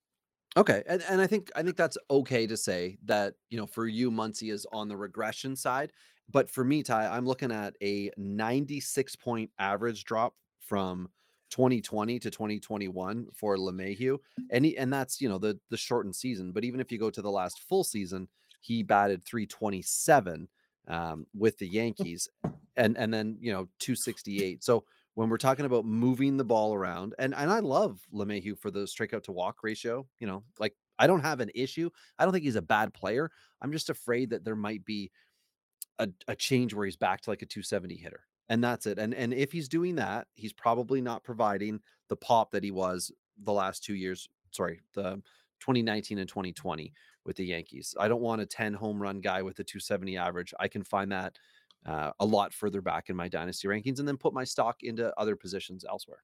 Okay, and, and I think I think that's okay to say that you know for you Muncy is on the regression side, but for me Ty, I'm looking at a 96 point average drop from 2020 to 2021 for LeMahieu, and he, and that's you know the the shortened season. But even if you go to the last full season, he batted 327 um, with the Yankees, and and then you know 268. So when we're talking about moving the ball around, and and I love LeMahieu for the strikeout to walk ratio. You know, like I don't have an issue. I don't think he's a bad player. I'm just afraid that there might be a, a change where he's back to like a 270 hitter, and that's it. And and if he's doing that, he's probably not providing the pop that he was the last two years. Sorry, the 2019 and 2020 with the Yankees. I don't want a 10 home run guy with a 270 average. I can find that uh, a lot further back in my dynasty rankings and then put my stock into other positions elsewhere.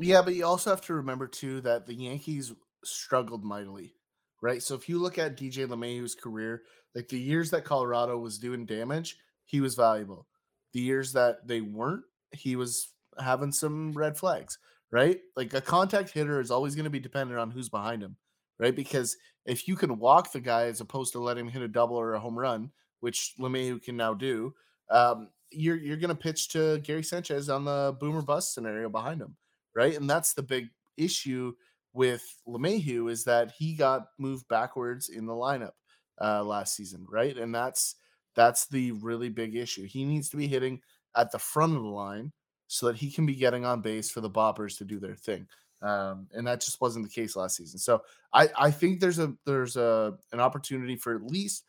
Yeah, but you also have to remember too that the Yankees struggled mightily, right? So if you look at DJ LeMahieu's career, like the years that Colorado was doing damage, he was valuable. The years that they weren't, he was having some red flags, right? Like a contact hitter is always going to be dependent on who's behind him, right? Because if you can walk the guy as opposed to let him hit a double or a home run, which LeMahieu can now do, um, you're you're going to pitch to Gary Sanchez on the boomer bust scenario behind him right? And that's the big issue with LeMahieu is that he got moved backwards in the lineup uh, last season, right? And that's that's the really big issue. He needs to be hitting at the front of the line so that he can be getting on base for the boppers to do their thing. Um, and that just wasn't the case last season. So I, I think there's a there's a an opportunity for at least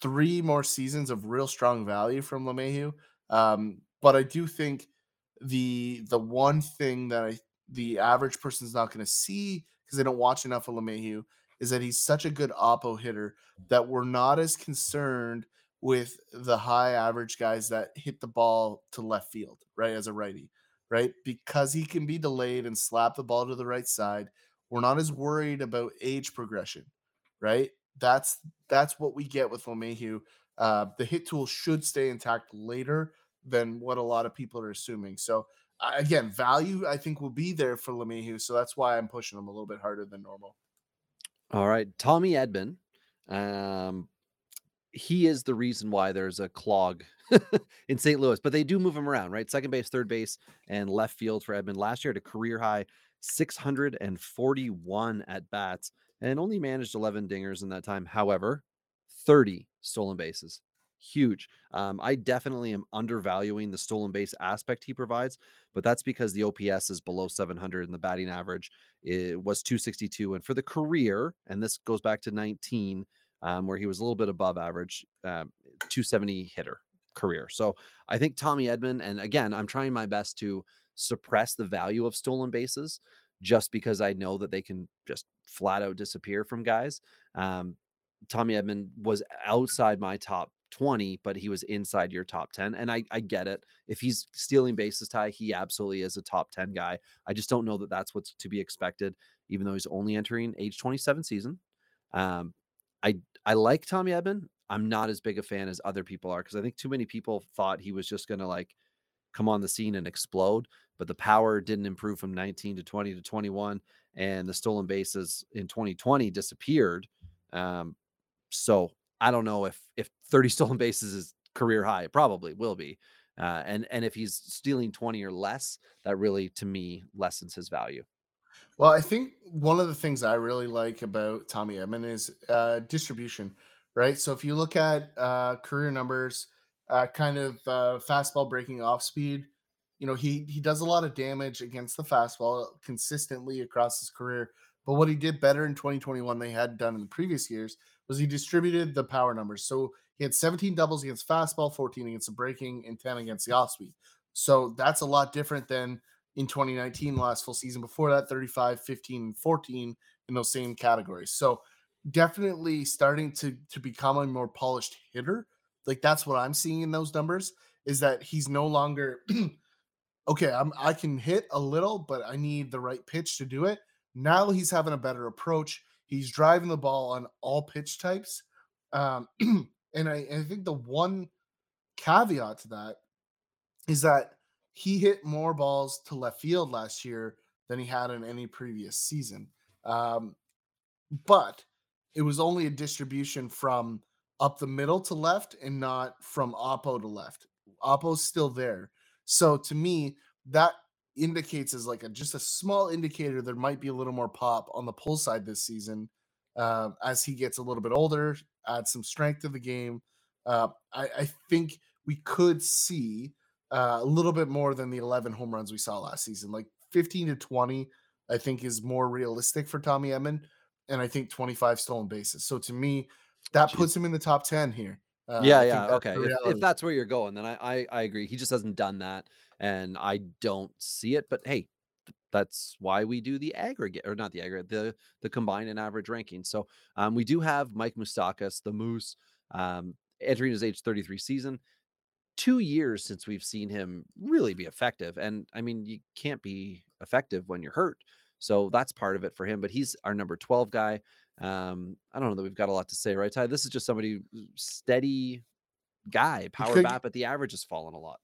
three more seasons of real strong value from LeMahieu. Um, but I do think the the one thing that I the average person's not going to see because they don't watch enough of LeMahieu is that he's such a good oppo hitter that we're not as concerned with the high average guys that hit the ball to left field, right, as a righty, right? Because he can be delayed and slap the ball to the right side. We're not as worried about age progression, right? That's that's what we get with LeMahieu. Uh, the hit tool should stay intact later than what a lot of people are assuming. So again, value I think will be there for LeMahieu. So that's why I'm pushing him a little bit harder than normal. All right, Tommy Edman. Um, he is the reason why there's a clog in St. Louis, but they do move him around, right? Second base, third base, and left field for Edman. Last year at a career high 641 at bats and only managed 11 dingers in that time. However, 30 stolen bases. Huge. Um, I definitely am undervaluing the stolen base aspect he provides, but that's because the OPS is below 700 and the batting average it was 262. And for the career, and this goes back to 19, um, where he was a little bit above average, um, 270 hitter career. So I think Tommy Edman, and again, I'm trying my best to suppress the value of stolen bases just because I know that they can just flat out disappear from guys. Um, Tommy Edman was outside my top 20, but he was inside your top 10. And I, I get it. If he's stealing bases, Ty, he absolutely is a top 10 guy. I just don't know that that's what's to be expected, even though he's only entering age 27 season. Um, I I like Tommy Edman. I'm not as big a fan as other people are because I think too many people thought he was just going to like come on the scene and explode, but the power didn't improve from 19 to 20 to 21, and the stolen bases in 2020 disappeared. Um, so I don't know if if 30 stolen bases is career high. It probably will be. Uh, and and if he's stealing 20 or less, that really to me lessens his value. Well, I think one of the things I really like about Tommy Edman is uh, distribution, right? So if you look at uh, career numbers, uh, kind of uh, fastball breaking off speed, you know, he he does a lot of damage against the fastball consistently across his career. But what he did better in 2021 than he had done in the previous years was he distributed the power numbers. So he had 17 doubles against fastball, 14 against the breaking, and 10 against the off speed. So that's a lot different than in 2019, last full season. Before that, 35, 15, and 14 in those same categories. So definitely starting to to become a more polished hitter. Like that's what I'm seeing in those numbers is that he's no longer okay, I'm I can hit a little, but I need the right pitch to do it. Now he's having a better approach. He's driving the ball on all pitch types. Um, and I, I think the one caveat to that is that he hit more balls to left field last year than he had in any previous season. Um, but it was only a distribution from up the middle to left and not from oppo to left. Oppo's still there. So to me, that indicates as like a just a small indicator there might be a little more pop on the pull side this season uh, as he gets a little bit older, add some strength to the game. Uh, I, I, think we could see uh, a little bit more than the 11 home runs we saw last season. Like 15 to 20, I think is more realistic for Tommy Edman, and I think 25 stolen bases. So to me, that Jeez. puts him in the top 10 here. Uh, yeah, yeah, okay. If, if, that's where you're going, then I, I I agree. He just hasn't done that, and I don't see it. But hey, that's why we do the aggregate or not the aggregate, the the combined and average ranking. So um, we do have Mike Moustakas, the Moose, um, entering his age 33 season. Two years since we've seen him really be effective, and I mean you can't be effective when you're hurt. So that's part of it for him. But he's our number 12 guy. Um, I don't know that we've got a lot to say, right, Ty? This is just somebody steady guy, power could, BAP, but the average has fallen a lot.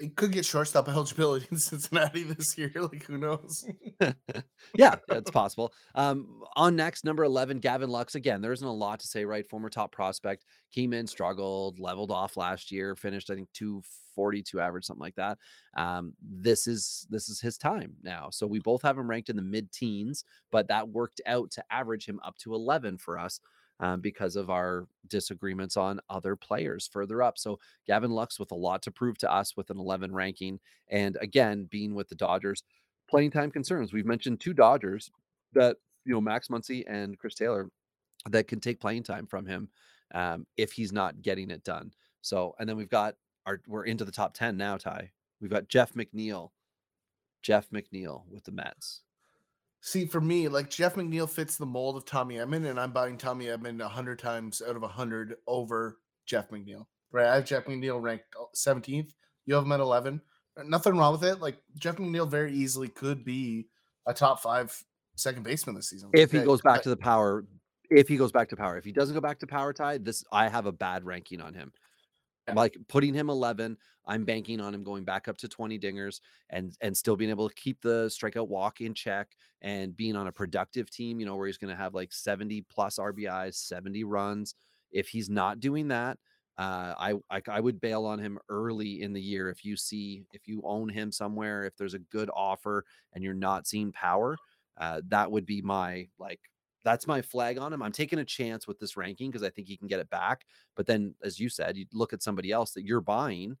It could get shortstop eligibility in Cincinnati this year. Like who knows? yeah, it's possible. Um, on next, number 11, Gavin Lux. Again, there isn't a lot to say, right? Former top prospect, came in, struggled, leveled off last year, finished, I think, 242 average, something like that. Um, this is this is his time now. So we both have him ranked in the mid-teens, but that worked out to average him up to 11 for us. Um, because of our disagreements on other players further up. So Gavin Lux with a lot to prove to us with an 11 ranking. And again, being with the Dodgers, playing time concerns. We've mentioned two Dodgers that, you know, Max Muncy and Chris Taylor that can take playing time from him um, if he's not getting it done. So, and then we've got our, we're into the top 10 now, Ty. We've got Jeff McNeil, Jeff McNeil with the Mets. See, for me, like Jeff McNeil fits the mold of Tommy Edman, and I'm buying Tommy Edman 100 times out of 100 over Jeff McNeil. Right? I have Jeff McNeil ranked uh, 17th. You have him at 11. Nothing wrong with it. Like Jeff McNeil very easily could be a top five second baseman this season. If he goes back to the power, if he goes back to power, if he doesn't go back to power Ty, this I have a bad ranking on him. Like putting him 11, I'm banking on him going back up to 20 dingers and and still being able to keep the strikeout walk in check and being on a productive team, you know, where he's going to have like 70 plus RBIs, 70 runs. If he's not doing that, uh, I, I I would bail on him early in the year if you see if you own him somewhere, if there's a good offer and you're not seeing power, uh, that would be my like that's my flag on him. I'm taking a chance with this ranking because I think he can get it back. But then, as you said, you look at somebody else that you're buying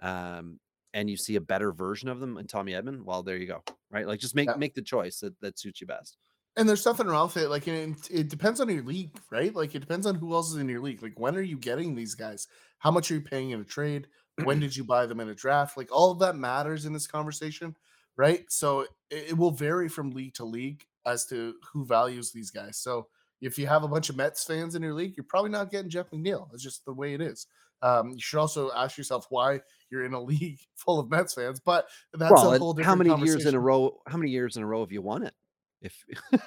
um, and you see a better version of them in Tommy Edman. well, there you go. Right. Like just make yeah. make the choice that, that suits you best. And there's nothing wrong with it. Like it, it depends on your league, right? Like it depends on who else is in your league. Like when are you getting these guys? How much are you paying in a trade? when did you buy them in a draft? Like all of that matters in this conversation, right? So it, it will vary from league to league as to who values these guys. So if you have a bunch of Mets fans in your league, you're probably not getting Jeff McNeil. It's just the way it is. Um, you should also ask yourself why you're in a league full of Mets fans. But that's well, a whole different. How many years in a row? How many years in a row have you won it? If, if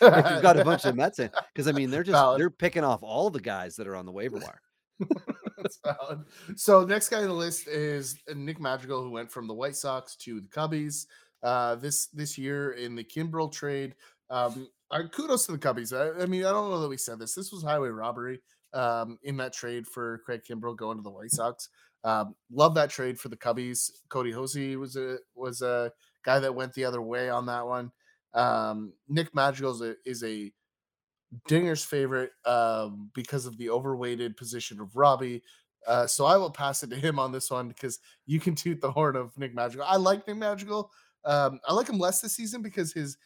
you've got a bunch of Mets in, because I mean they're just valid. they're picking off all the guys that are on the waiver wire. That's valid. So next guy on the list is Nick Madrigal, who went from the White Sox to the Cubbies uh, this this year in the Kimbrel trade. Um, kudos to the Cubbies. I, I, mean, I don't know that we said this. This was highway robbery. um, in that trade for Craig Kimbrel going to the White Sox. Um, love that trade for the Cubbies. Cody Hosey was a was a guy that went the other way on that one. Um, Nick Madrigal is a, is a Dinger's favorite um, because of the overweighted position of Robbie. Uh, so I will pass it to him on this one because you can toot the horn of Nick Madrigal. I like Nick Madrigal. Um, I like him less this season because his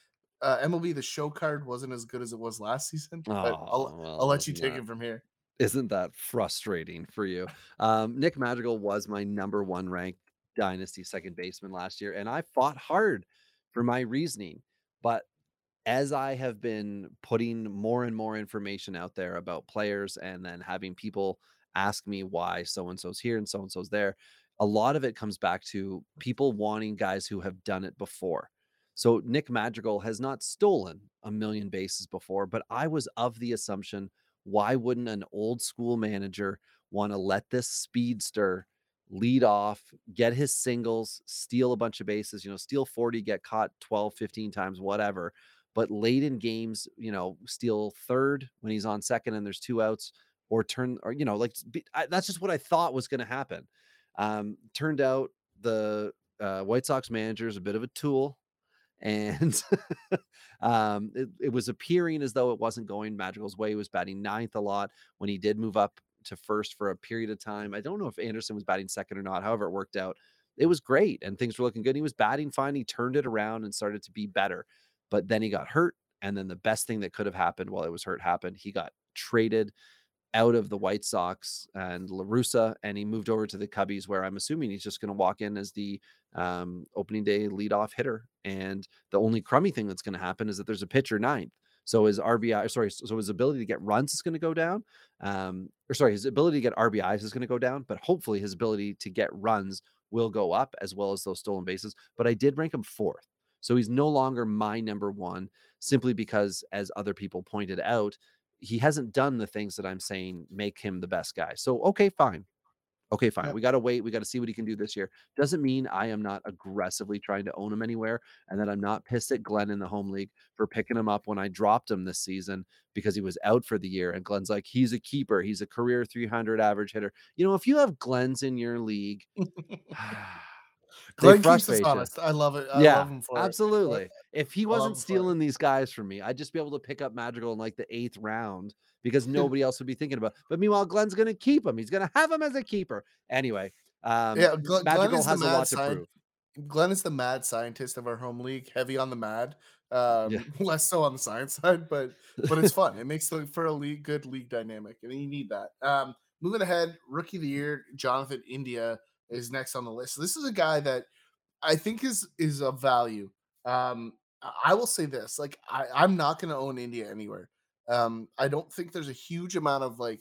uh, MLB the Show card wasn't as good as it was last season. But I'll, Oh, well, I'll let you take that- it from here. Isn't that frustrating for you? Um, Nick Madrigal was my number one ranked dynasty second baseman last year, and I fought hard for my reasoning. But as I have been putting more and more information out there about players and then having people ask me why so and so's here and so and so's there, a lot of it comes back to people wanting guys who have done it before. So Nick Madrigal has not stolen a million bases before, but I was of the assumption why wouldn't an old school manager want to let this speedster lead off, get his singles, steal a bunch of bases, you know, steal 40, get caught 12, 15 times, whatever. But late in games, you know, steal third when he's on second and there's two outs, or turn, or, you know, like be- I, that's just what I thought was going to happen. Um, turned out the uh, White Sox manager is a bit of a tool. And um, it, it was appearing as though it wasn't going Madrigal's way. He was batting ninth a lot when he did move up to first for a period of time. I don't know if Anderson was batting second or not. However, it worked out. It was great and things were looking good. He was batting fine. He turned it around and started to be better. But then he got hurt. And then the best thing that could have happened while it was hurt happened. He got traded out of the White Sox and LaRussa, and he moved over to the Cubbies, where I'm assuming he's just going to walk in as the um, opening day leadoff hitter. And the only crummy thing that's going to happen is that there's a pitcher ninth. So his RBI, sorry, so his ability to get runs is going to go down. Um, or sorry, his ability to get RBIs is going to go down, but hopefully his ability to get runs will go up as well as those stolen bases. But I did rank him fourth. So he's no longer my number one simply because, as other people pointed out, he hasn't done the things that I'm saying make him the best guy. So, okay, fine. Okay, fine. Yeah. We got to wait. We got to see what he can do this year. Doesn't mean I am not aggressively trying to own him anywhere and that I'm not pissed at Glenn in the home league for picking him up when I dropped him this season because he was out for the year. And Glenn's like, he's a keeper. He's a career 300 average hitter. You know, if you have Glenn's in your league, Glenn keeps us honest. I love it. I yeah, love him for it. absolutely. If he wasn't him for it. stealing these guys from me, I'd just be able to pick up Madrigal in like the eighth round because nobody else would be thinking about. It. But meanwhile, Glenn's going to keep him. He's going to have him as a keeper anyway. Um, Yeah, Glenn, Glenn Madrigal is the has a mad lot to prove. Glenn is the mad scientist of our home league, heavy on the mad, um, Yeah. less so on the science side, but but it's fun. It makes the, for a league good league dynamic, and you need that. Um, moving ahead, rookie of the year, Jonathan India is next on the list. This is a guy that I think is is of value. Um, I- will say this: like I, I'm not going to own India anywhere. Um, I don't think there's a huge amount of like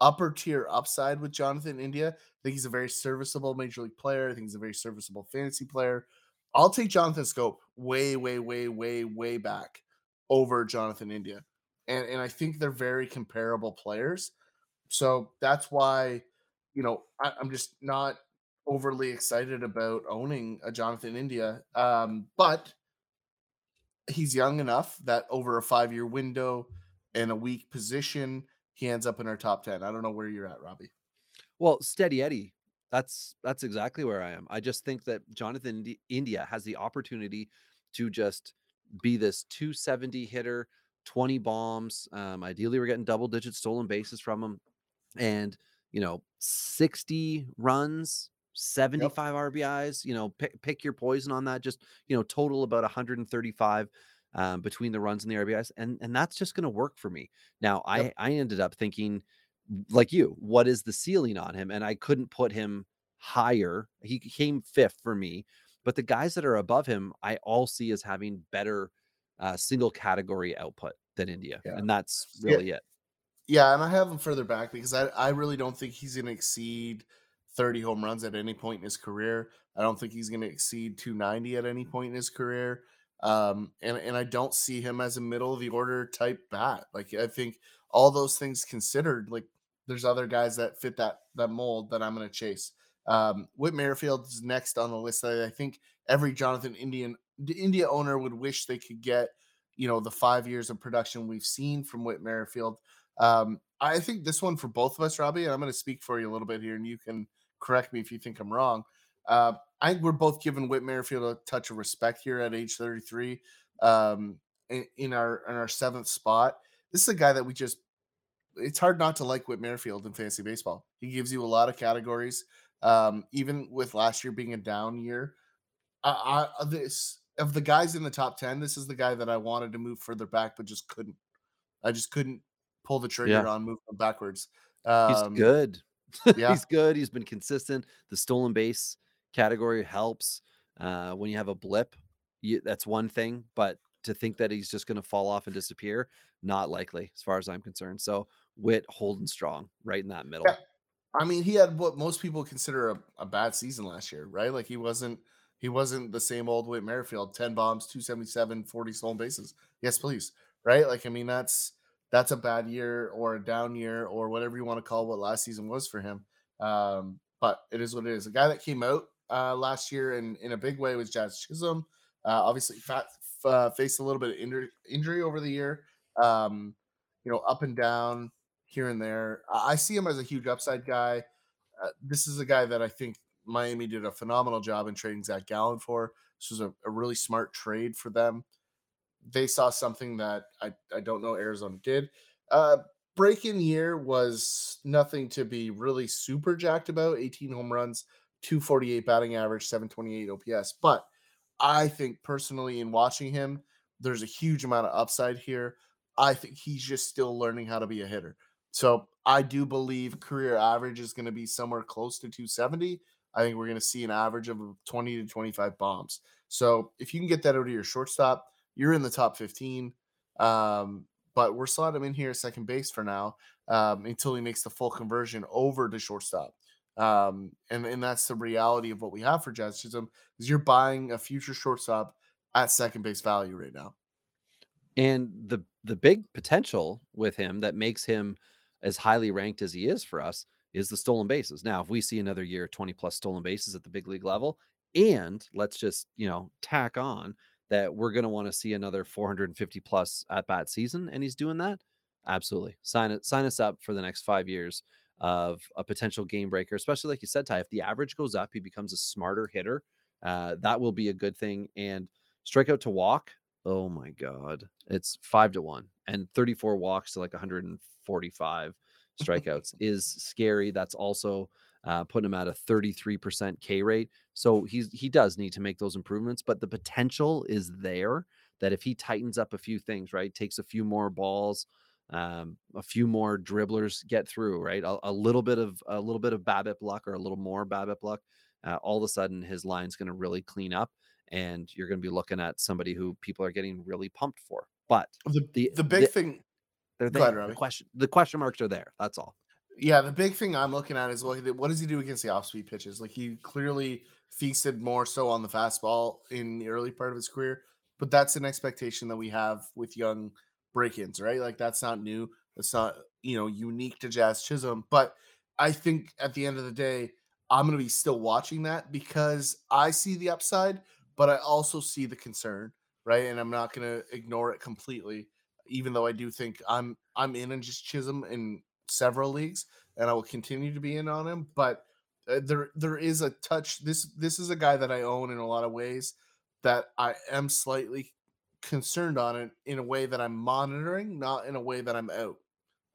upper tier upside with Jonathan India. I think he's a very serviceable major league player. I think he's a very serviceable fantasy player. I'll take Jonathan Schoop way, way, way, way, way back over Jonathan India. And and I think they're very comparable players. So that's why, you know, I, I'm just not overly excited about owning a Jonathan India. Um, but he's young enough that over a five year window and a weak position, he ends up in our top 10. I don't know where you're at, Robbie. Well, steady Eddie. That's that's exactly where I am. I just think that Jonathan Indi- India has the opportunity to just be this 270 hitter, 20 bombs. Um, ideally, we're getting double digit stolen bases from him, and you know, 60 runs, 75 RBIs. You know, pick pick your poison on that. Just you know, total about 135 um, between the runs and the RBIs, and and that's just going to work for me. Now, I I ended up thinking like you, what is the ceiling on him? And I couldn't put him higher. He came fifth for me, but the guys that are above him, I all see as having better uh, single category output than India, Yeah. and that's Yeah. really it. Yeah, and I have him further back because I, I really don't think he's going to exceed 30 home runs at any point in his career. I don't think he's going to exceed 290 at any point in his career. Um, and, and I don't see him as a middle of the order type bat. Like, I think all those things considered, like, there's other guys that fit that that mold that I'm going to chase. Um, Whit Merrifield is next on the list. That I think every Jonathan Indian India owner would wish they could get, you know, the five years of production we've seen from Whit Merrifield. Um, I think this one for both of us, Robbie, and I'm going to speak for you a little bit here, and you can correct me if you think I'm wrong. Uh, I think we're both giving Whit Merrifield a touch of respect here at age 33, um, in, in our in our seventh spot. This is a guy that we just. It's hard not to like Whit Merrifield in fantasy baseball. He gives you a lot of categories. Um, even with last year being a down year, I, I this of the guys in the top ten, this is the guy that I wanted to move further back, but just couldn't. I just couldn't pull the trigger Yeah. on moving him backwards. He's Um, good. yeah. He's good. He's been consistent. The stolen base category helps. Uh, when you have a blip, you, that's one thing. But to think that he's just going to fall off and disappear, not likely, as far as I'm concerned. So Whit holding strong, right in that middle. Yeah. I mean, he had what most people consider a, a bad season last year, right? Like he wasn't he wasn't the same old Whit Merrifield, 10 bombs, 277, 40 stolen bases. Yes, please. Right? Like, I mean, that's that's a bad year or a down year or whatever you want to call what last season was for him. Um, but it is what it is. A guy that came out uh, last year and in a big way was Jazz Chisholm. Uh, obviously, fat, uh, faced a little bit of injury, injury over the year. Um, you know, up and down here and there. I see him as a huge upside guy. Uh, this is a guy that I think Miami did a phenomenal job in trading Zach Gallen for. This was a, a really smart trade for them. They saw something that I, I don't know Arizona did. Uh, break in year was nothing to be really super jacked about 18 home runs, 248 batting average, 728 OPS. But I think personally, in watching him, there's a huge amount of upside here. I think he's just still learning how to be a hitter. So I do believe career average is going to be somewhere close to 270. I think we're going to see an average of 20 to 25 bombs. So if you can get that out of your shortstop, you're in the top 15. Um, but we're slotting him in here at second base for now um, until he makes the full conversion over to shortstop. Um, and, and that's the reality of what we have for Jazz Chisholm is you're buying a future shortstop at second base value right now. And the the big potential with him that makes him as highly ranked as he is for us is the stolen bases. Now, if we see another year 20 plus stolen bases at the big league level, and let's just, you know, tack on that we're going to want to see another 450 plus at bat season and he's doing that, absolutely. Sign it sign us up for the next 5 years of a potential game breaker, especially like you said Ty, if the average goes up, he becomes a smarter hitter. Uh, that will be a good thing and strikeout to walk Oh my god. It's 5 to 1 and 34 walks to like 145 strikeouts is scary. That's also uh, putting him at a 33% K rate. So he's he does need to make those improvements, but the potential is there that if he tightens up a few things, right, takes a few more balls, um, a few more dribblers get through, right, a, a little bit of a little bit of BABIP luck or a little more BABIP luck, uh, all of a sudden his line's going to really clean up, and you're going to be looking at somebody who people are getting really pumped for. But The, The- the big the- thing they're Go ahead. The question the question marks are there. That's all. Yeah, the big thing I'm looking at is what, what does he do against the off speed pitches? Like he clearly feasted more so on the fastball in the early part of his career, but that's an expectation that we have with young break-ins, right? Like that's not new. That's not you know unique to Jazz Chisholm. But I think at the end of the day, I'm gonna be still watching that because I see the upside, but I also see the concern, right? And I'm not gonna ignore it completely, even though I do think I'm I'm in on Jazz Chisholm in several leagues, and I will continue to be in on him. But uh, there there is a touch. This this is a guy that I own in a lot of ways that I am slightly concerned on it in a way that I'm monitoring, not in a way that I'm out.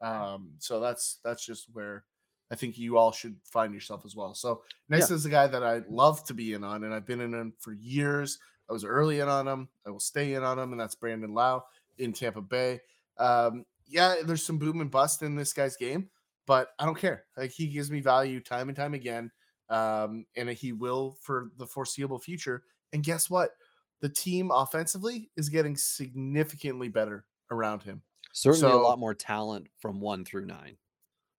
Um, so that's that's just where I think you all should find yourself as well. So next is a guy that I love to be in on, and I've been in him for years. I was early in on him. I will stay in on him, and that's Brandon Lowe in Tampa Bay. Um, yeah, there's some boom and bust in this guy's game, but I don't care. Like he gives me value time and time again, um, and he will for the foreseeable future. And guess what? The team offensively is getting significantly better around him. Certainly a lot more talent from one through nine.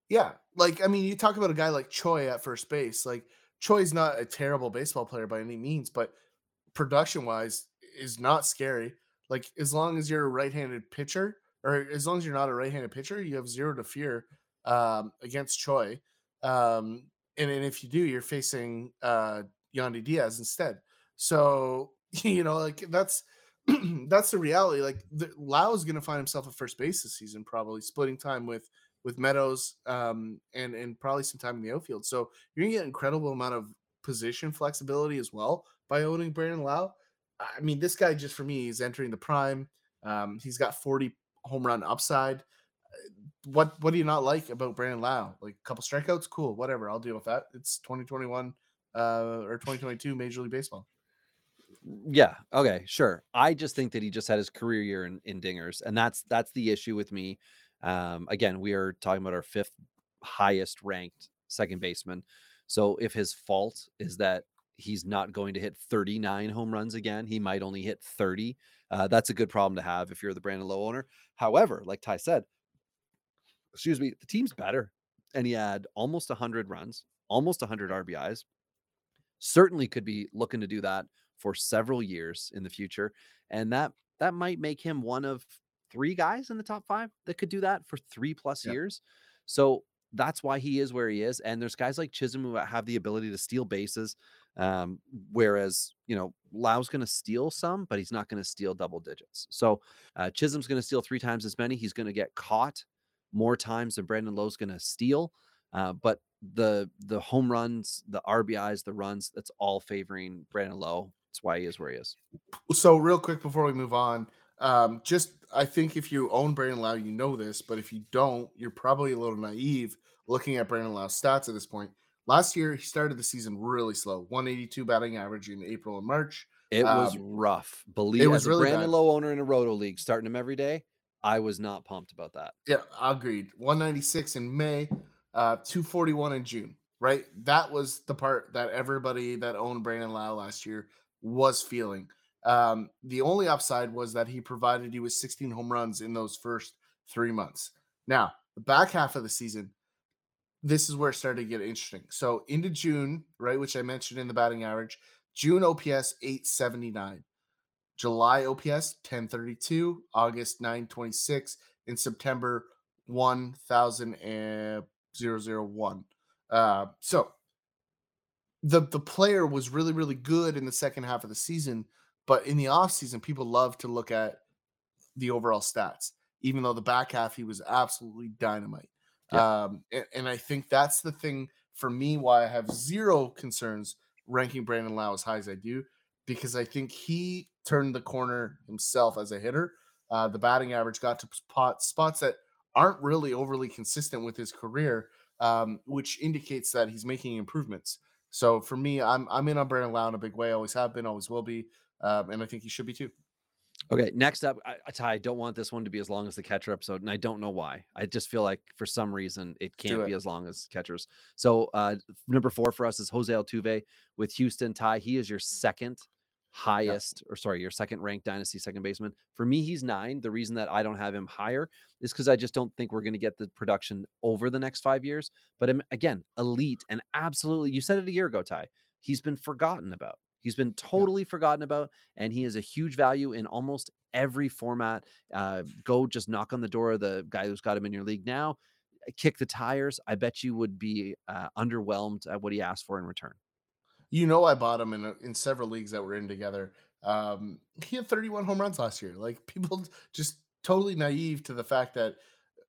Yeah, like I mean, you talk about a guy like Choi at first base. Like Choi's not a terrible baseball player by any means, but production wise is not scary. Like as long as you're a right-handed pitcher, or as long as you're not a right-handed pitcher, you have zero to fear um, against Choi. Um, and, and if you do, you're facing uh, Yandy Diaz instead. So you know, like that's that's the reality. Like the, Lowe is going to find himself at first base this season, probably splitting time with with Meadows um, and and probably some time in the outfield. So you're gonna get incredible amount of position flexibility as well by owning Brandon Lowe. I mean, this guy just for me is entering the prime. Um, he's got 40 home run upside. What what do you not like about Brandon Lowe? Like a couple strikeouts, cool, whatever. I'll deal with that. It's 2021 uh, or 2022 Major League Baseball. Yeah. Okay. Sure. I just think that he just had his career year in, in dingers, and that's that's the issue with me. Um, again, we are talking about our fifth highest ranked second baseman. So if his fault is that he's not going to hit 39 home runs again, he might only hit 30. Uh, that's a good problem to have if you're the Brandon Lowe owner. However, like Ty said, excuse me, the team's better, and he had almost 100 runs, almost 100 RBIs. Certainly could be looking to do that for several years in the future, and that that might make him one of three guys in the top five that could do that for three plus years. So that's why he is where he is. And there's guys like Chisholm who have the ability to steal bases. Um, whereas, you know, Lowe's going to steal some, but he's not going to steal double digits. So uh, Chisholm's going to steal three times as many. He's going to get caught more times than Brandon Lowe's going to steal. Uh, but the the home runs, the RBIs, the runs, that's all favoring Brandon Lowe. That's why he is where he is. So real quick before we move on, um, just I think if you own Brandon Lowe, you know this, but if you don't, you're probably a little naive looking at Brandon Lowe's stats at this point. Last year, he started the season really slow, 182 batting average in April and March. It was Um, rough. Believe it was as a really Brandon bad. Lowe owner in a roto league, starting him every day, I was not pumped about that. Yeah, agreed. 196 in May, uh, 241 in June, right? That was the part that everybody that owned Brandon Lowe last year was feeling. Um, the only upside was that he provided you with 16 home runs in those first three months. Now, the back half of the season, this is where it started to get interesting. So into June, right, which I mentioned in the batting average, June OPS 879. July OPS 1032, August 926, in September 1001. Uh, so the the player was really really good in the second half of the season, but in the offseason people love to look at the overall stats. Even though the back half he was absolutely dynamite. Um, and, and I think that's the thing for me why I have zero concerns ranking Brandon Lowe as high as I do because I think he turned the corner himself as a hitter. Uh, the batting average got to spot, spots that aren't really overly consistent with his career, um, which indicates that he's making improvements. So for me, I'm I'm in on Brandon Lowe in a big way. Always have been, always will be, um, and I think he should be too. Okay, next up, I, Ty, I don't want this one to be as long as the catcher episode, and I don't know why. I just feel like for some reason it can't be as long as catchers. So uh number four for us is Jose Altuve with Houston. Ty, he is your second highest, or sorry, your second ranked dynasty second baseman. For me, he's nine. The reason that I don't have him higher is because I just don't think we're going to get the production over the next five years. But again, elite and absolutely, you said it a year ago, Ty. He's been forgotten about. He's been totally forgotten about, and he is a huge value in almost every format. Uh, go just knock on the door of the guy who's got him in your league now. Kick the tires. I bet you would be uh, underwhelmed at what he asked for in return. You know, I bought him in in several leagues that we're in together. Um, he had 31 home runs last year. Like people just totally naive to the fact that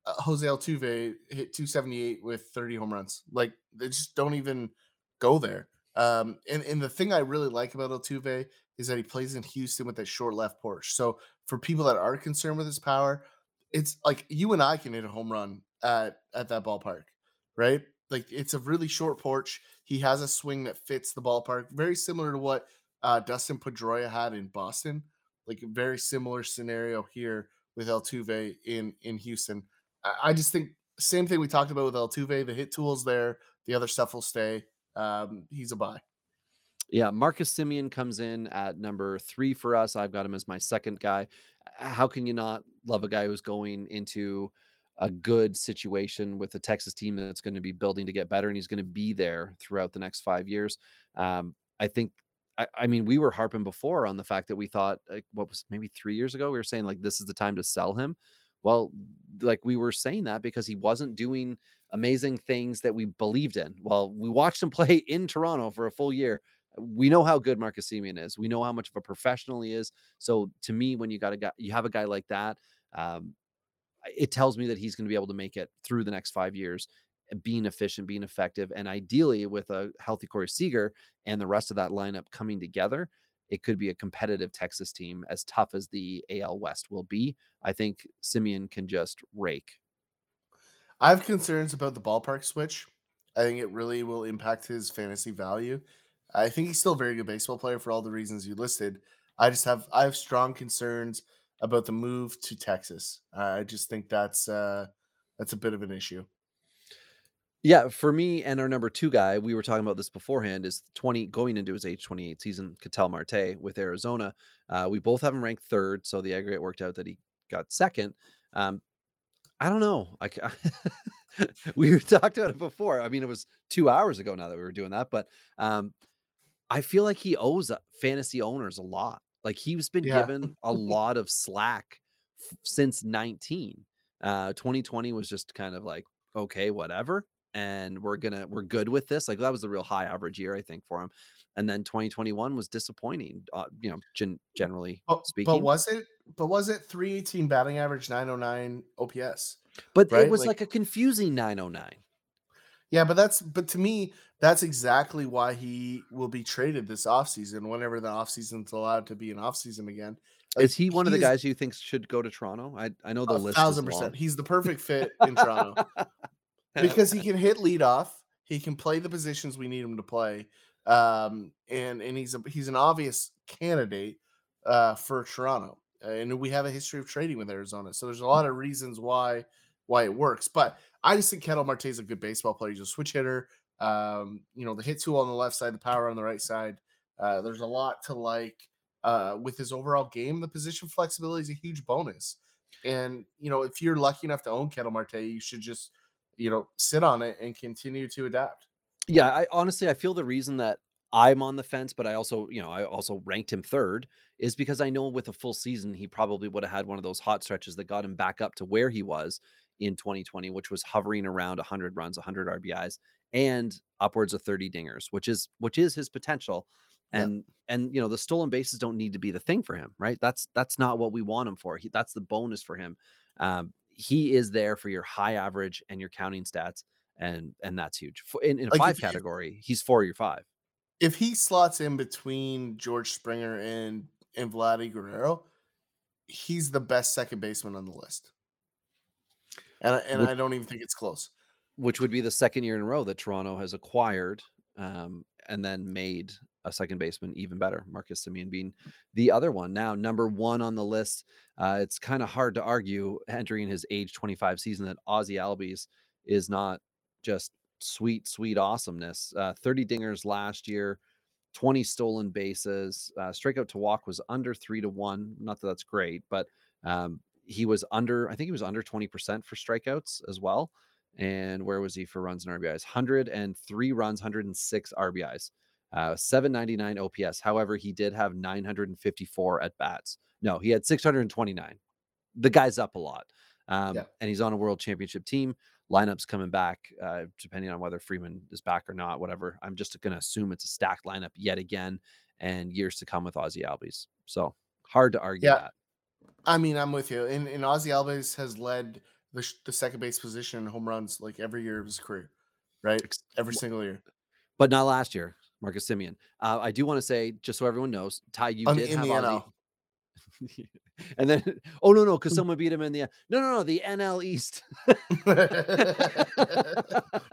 uh, Jose Altuve hit 278 with 30 home runs. Like they just don't even go there. Um, and, and the thing I really like about Altuve is that he plays in Houston with that short left porch. So for people that are concerned with his power, it's like you and I can hit a home run at at that ballpark, right? Like it's a really short porch. He has a swing that fits the ballpark, very similar to what uh, Dustin Pedroia had in Boston. Like a very similar scenario here with Altuve in in Houston. I, I just think same thing we talked about with Altuve. The hit tools there, the other stuff will stay. Um, he's a buy. Yeah, Marcus Semien comes in at number three for us. I've got him as my second guy. How can you not love a guy who's going into a good situation with the Texas team that's going to be building to get better, and he's going to be there throughout the next five years? Um, I think. I, I mean, we were harping before on the fact that we thought, like, what was maybe three years ago, we were saying like this is the time to sell him. Well, like we were saying that because he wasn't doing amazing things that we believed in. Well, we watched him play in Toronto for a full year we know how good Marcus Semien is. We know how much of a professional he is. So to me, when you got a guy, you have a guy like that. Um, it tells me that he's going to be able to make it through the next five years, uh, being efficient, being effective, and ideally with a healthy Corey Seager and the rest of that lineup coming together, it could be a competitive Texas team as tough as the AL West will be. I think Semien can just rake. I have concerns about the ballpark switch. I think it really will impact his fantasy value. I think he's still a very good baseball player for all the reasons you listed. I just have I have strong concerns about the move to Texas. I just think that's uh that's a bit of an issue. Yeah, for me and our number two guy, we were talking about this beforehand, is 20 going into his age 28 season, Ketel Marte with Arizona. Uh, we both have him ranked third, so the aggregate worked out that he got second. Um, I don't know. I, ca- we talked about it before. I mean, it was two hours ago now that we were doing that, but um, I feel like he owes uh, fantasy owners a lot. Like he's been Yeah. given a lot of slack f- since 19. Uh, 2020 was just kind of like, okay, whatever. And we're gonna we're good with this. Like that was a real high average year, I think, for him. And then 2021 was disappointing, uh, you know, gen- generally But, speaking. but was it but was it 318 batting average 909 OPS? But right? it was Like- like, a confusing 909. Yeah, but that's but to me, that's exactly why he will be traded this offseason whenever the offseason's allowed to be an offseason again. Like, Is he one of the guys you think should go to Toronto? I I know the a list thousand is percent. He's the perfect fit in Toronto because he can hit lead off. He can play the positions we need him to play, um, and and he's a he's an obvious candidate uh, for Toronto. Uh, and we have a history of trading with Arizona, so there's a lot of reasons why why it works. But I just think Ketel Marte is a good baseball player. He's a switch hitter. Um, you know, the hit tool on the left side, the power on the right side. Uh, there's a lot to like uh, with his overall game. The position flexibility is a huge bonus. And you know, if you're lucky enough to own Ketel Marte, you should just you know sit on it and continue to adapt. Yeah, I honestly I feel the reason that I'm on the fence, but I also, you know, I also ranked him third is because I know with a full season he probably would have had one of those hot stretches that got him back up to where he was in 2020, which was hovering around 100 runs, 100 RBIs, and upwards of 30 dingers, which is which is his potential. And and you know the stolen bases don't need to be the thing for him, right? That's that's not what we want him for. He, that's the bonus for him. Um, he is there for your high average and your counting stats, and and that's huge. In in a Like, five category, he's four or five. If he slots in between George Springer and and Vladdy Guerrero, he's the best second baseman on the list. And I- and Would- I don't even think it's close. which would be the second year in a row that Toronto has acquired um, and then made a second baseman even better. Marcus Semien being the other one. Now, number one on the list. Uh, it's kind of hard to argue entering his age 25 season that Ozzy Albies is not just sweet, sweet awesomeness. Uh, 30 dingers last year, 20 stolen bases. Uh, strikeout to walk was under three to one. Not that that's great, but um, he was under, I think he was under 20% for strikeouts as well. And where was he for runs and RBIs? 103 runs, 106 RBIs, uh, 799 OPS. However, he did have 954 at bats. No, he had 629. The guy's up a lot. Um, Yeah. And he's on a world championship team. Lineups coming back, uh, depending on whether Freeman is back or not, whatever. I'm just going to assume it's a stacked lineup yet again and years to come with Ozzy Albies. So hard to argue Yeah. that. I mean, I'm with you. And, and Ozzy Albies has led the, sh- the second base position in home runs like every year of his career, right? Every single year. but not last year. Marcus Semien. Uh, I do want to say, just so everyone knows, Ty, you did in have the Ozzy. And then, oh no, no, because someone beat him in the no, no, no, the NL East.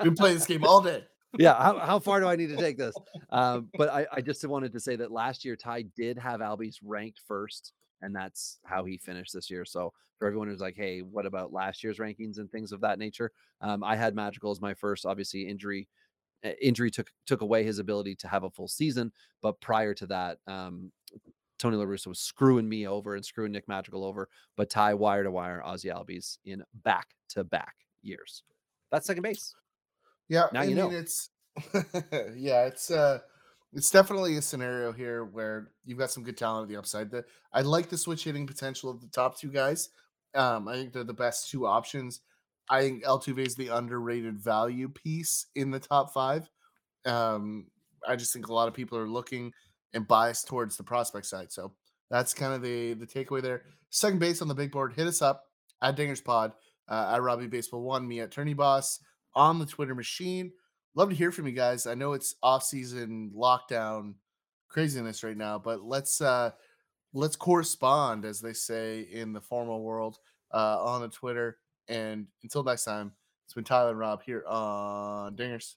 we play this game all day. yeah, how, how far do I need to take this? Um, but I, I just wanted to say that last year Ty did have Albies ranked first, and that's how he finished this year. So for everyone who's like, hey, what about last year's rankings and things of that nature? Um, I had Madrigal as my first. Obviously, injury uh, injury took took away his ability to have a full season, but prior to that, um, Tony La Russa was screwing me over and screwing Nick Madrigal over. But tie wire to wire Ozzy Albies in back to back years. That's second base. Yeah, Now I you mean know. it's yeah, it's uh it's definitely a scenario here where you've got some good talent at the upside. The, I like the switch hitting potential of the top two guys. Um, I think they're the best two options. I think Altuve is the underrated value piece in the top five. Um, I just think a lot of people are looking and biased towards the prospect side. So that's kind of the the takeaway there. Second base on the big board, hit us up at Dingers Pod, uh, at Robbie Baseball One, me at Tourney Boss on the Twitter machine. Love to hear from you guys. I know it's off season lockdown craziness right now, but let's uh let's correspond, as they say in the formal world, uh, on the Twitter. And until next time, it's been Tyler and Rob here on Dingers.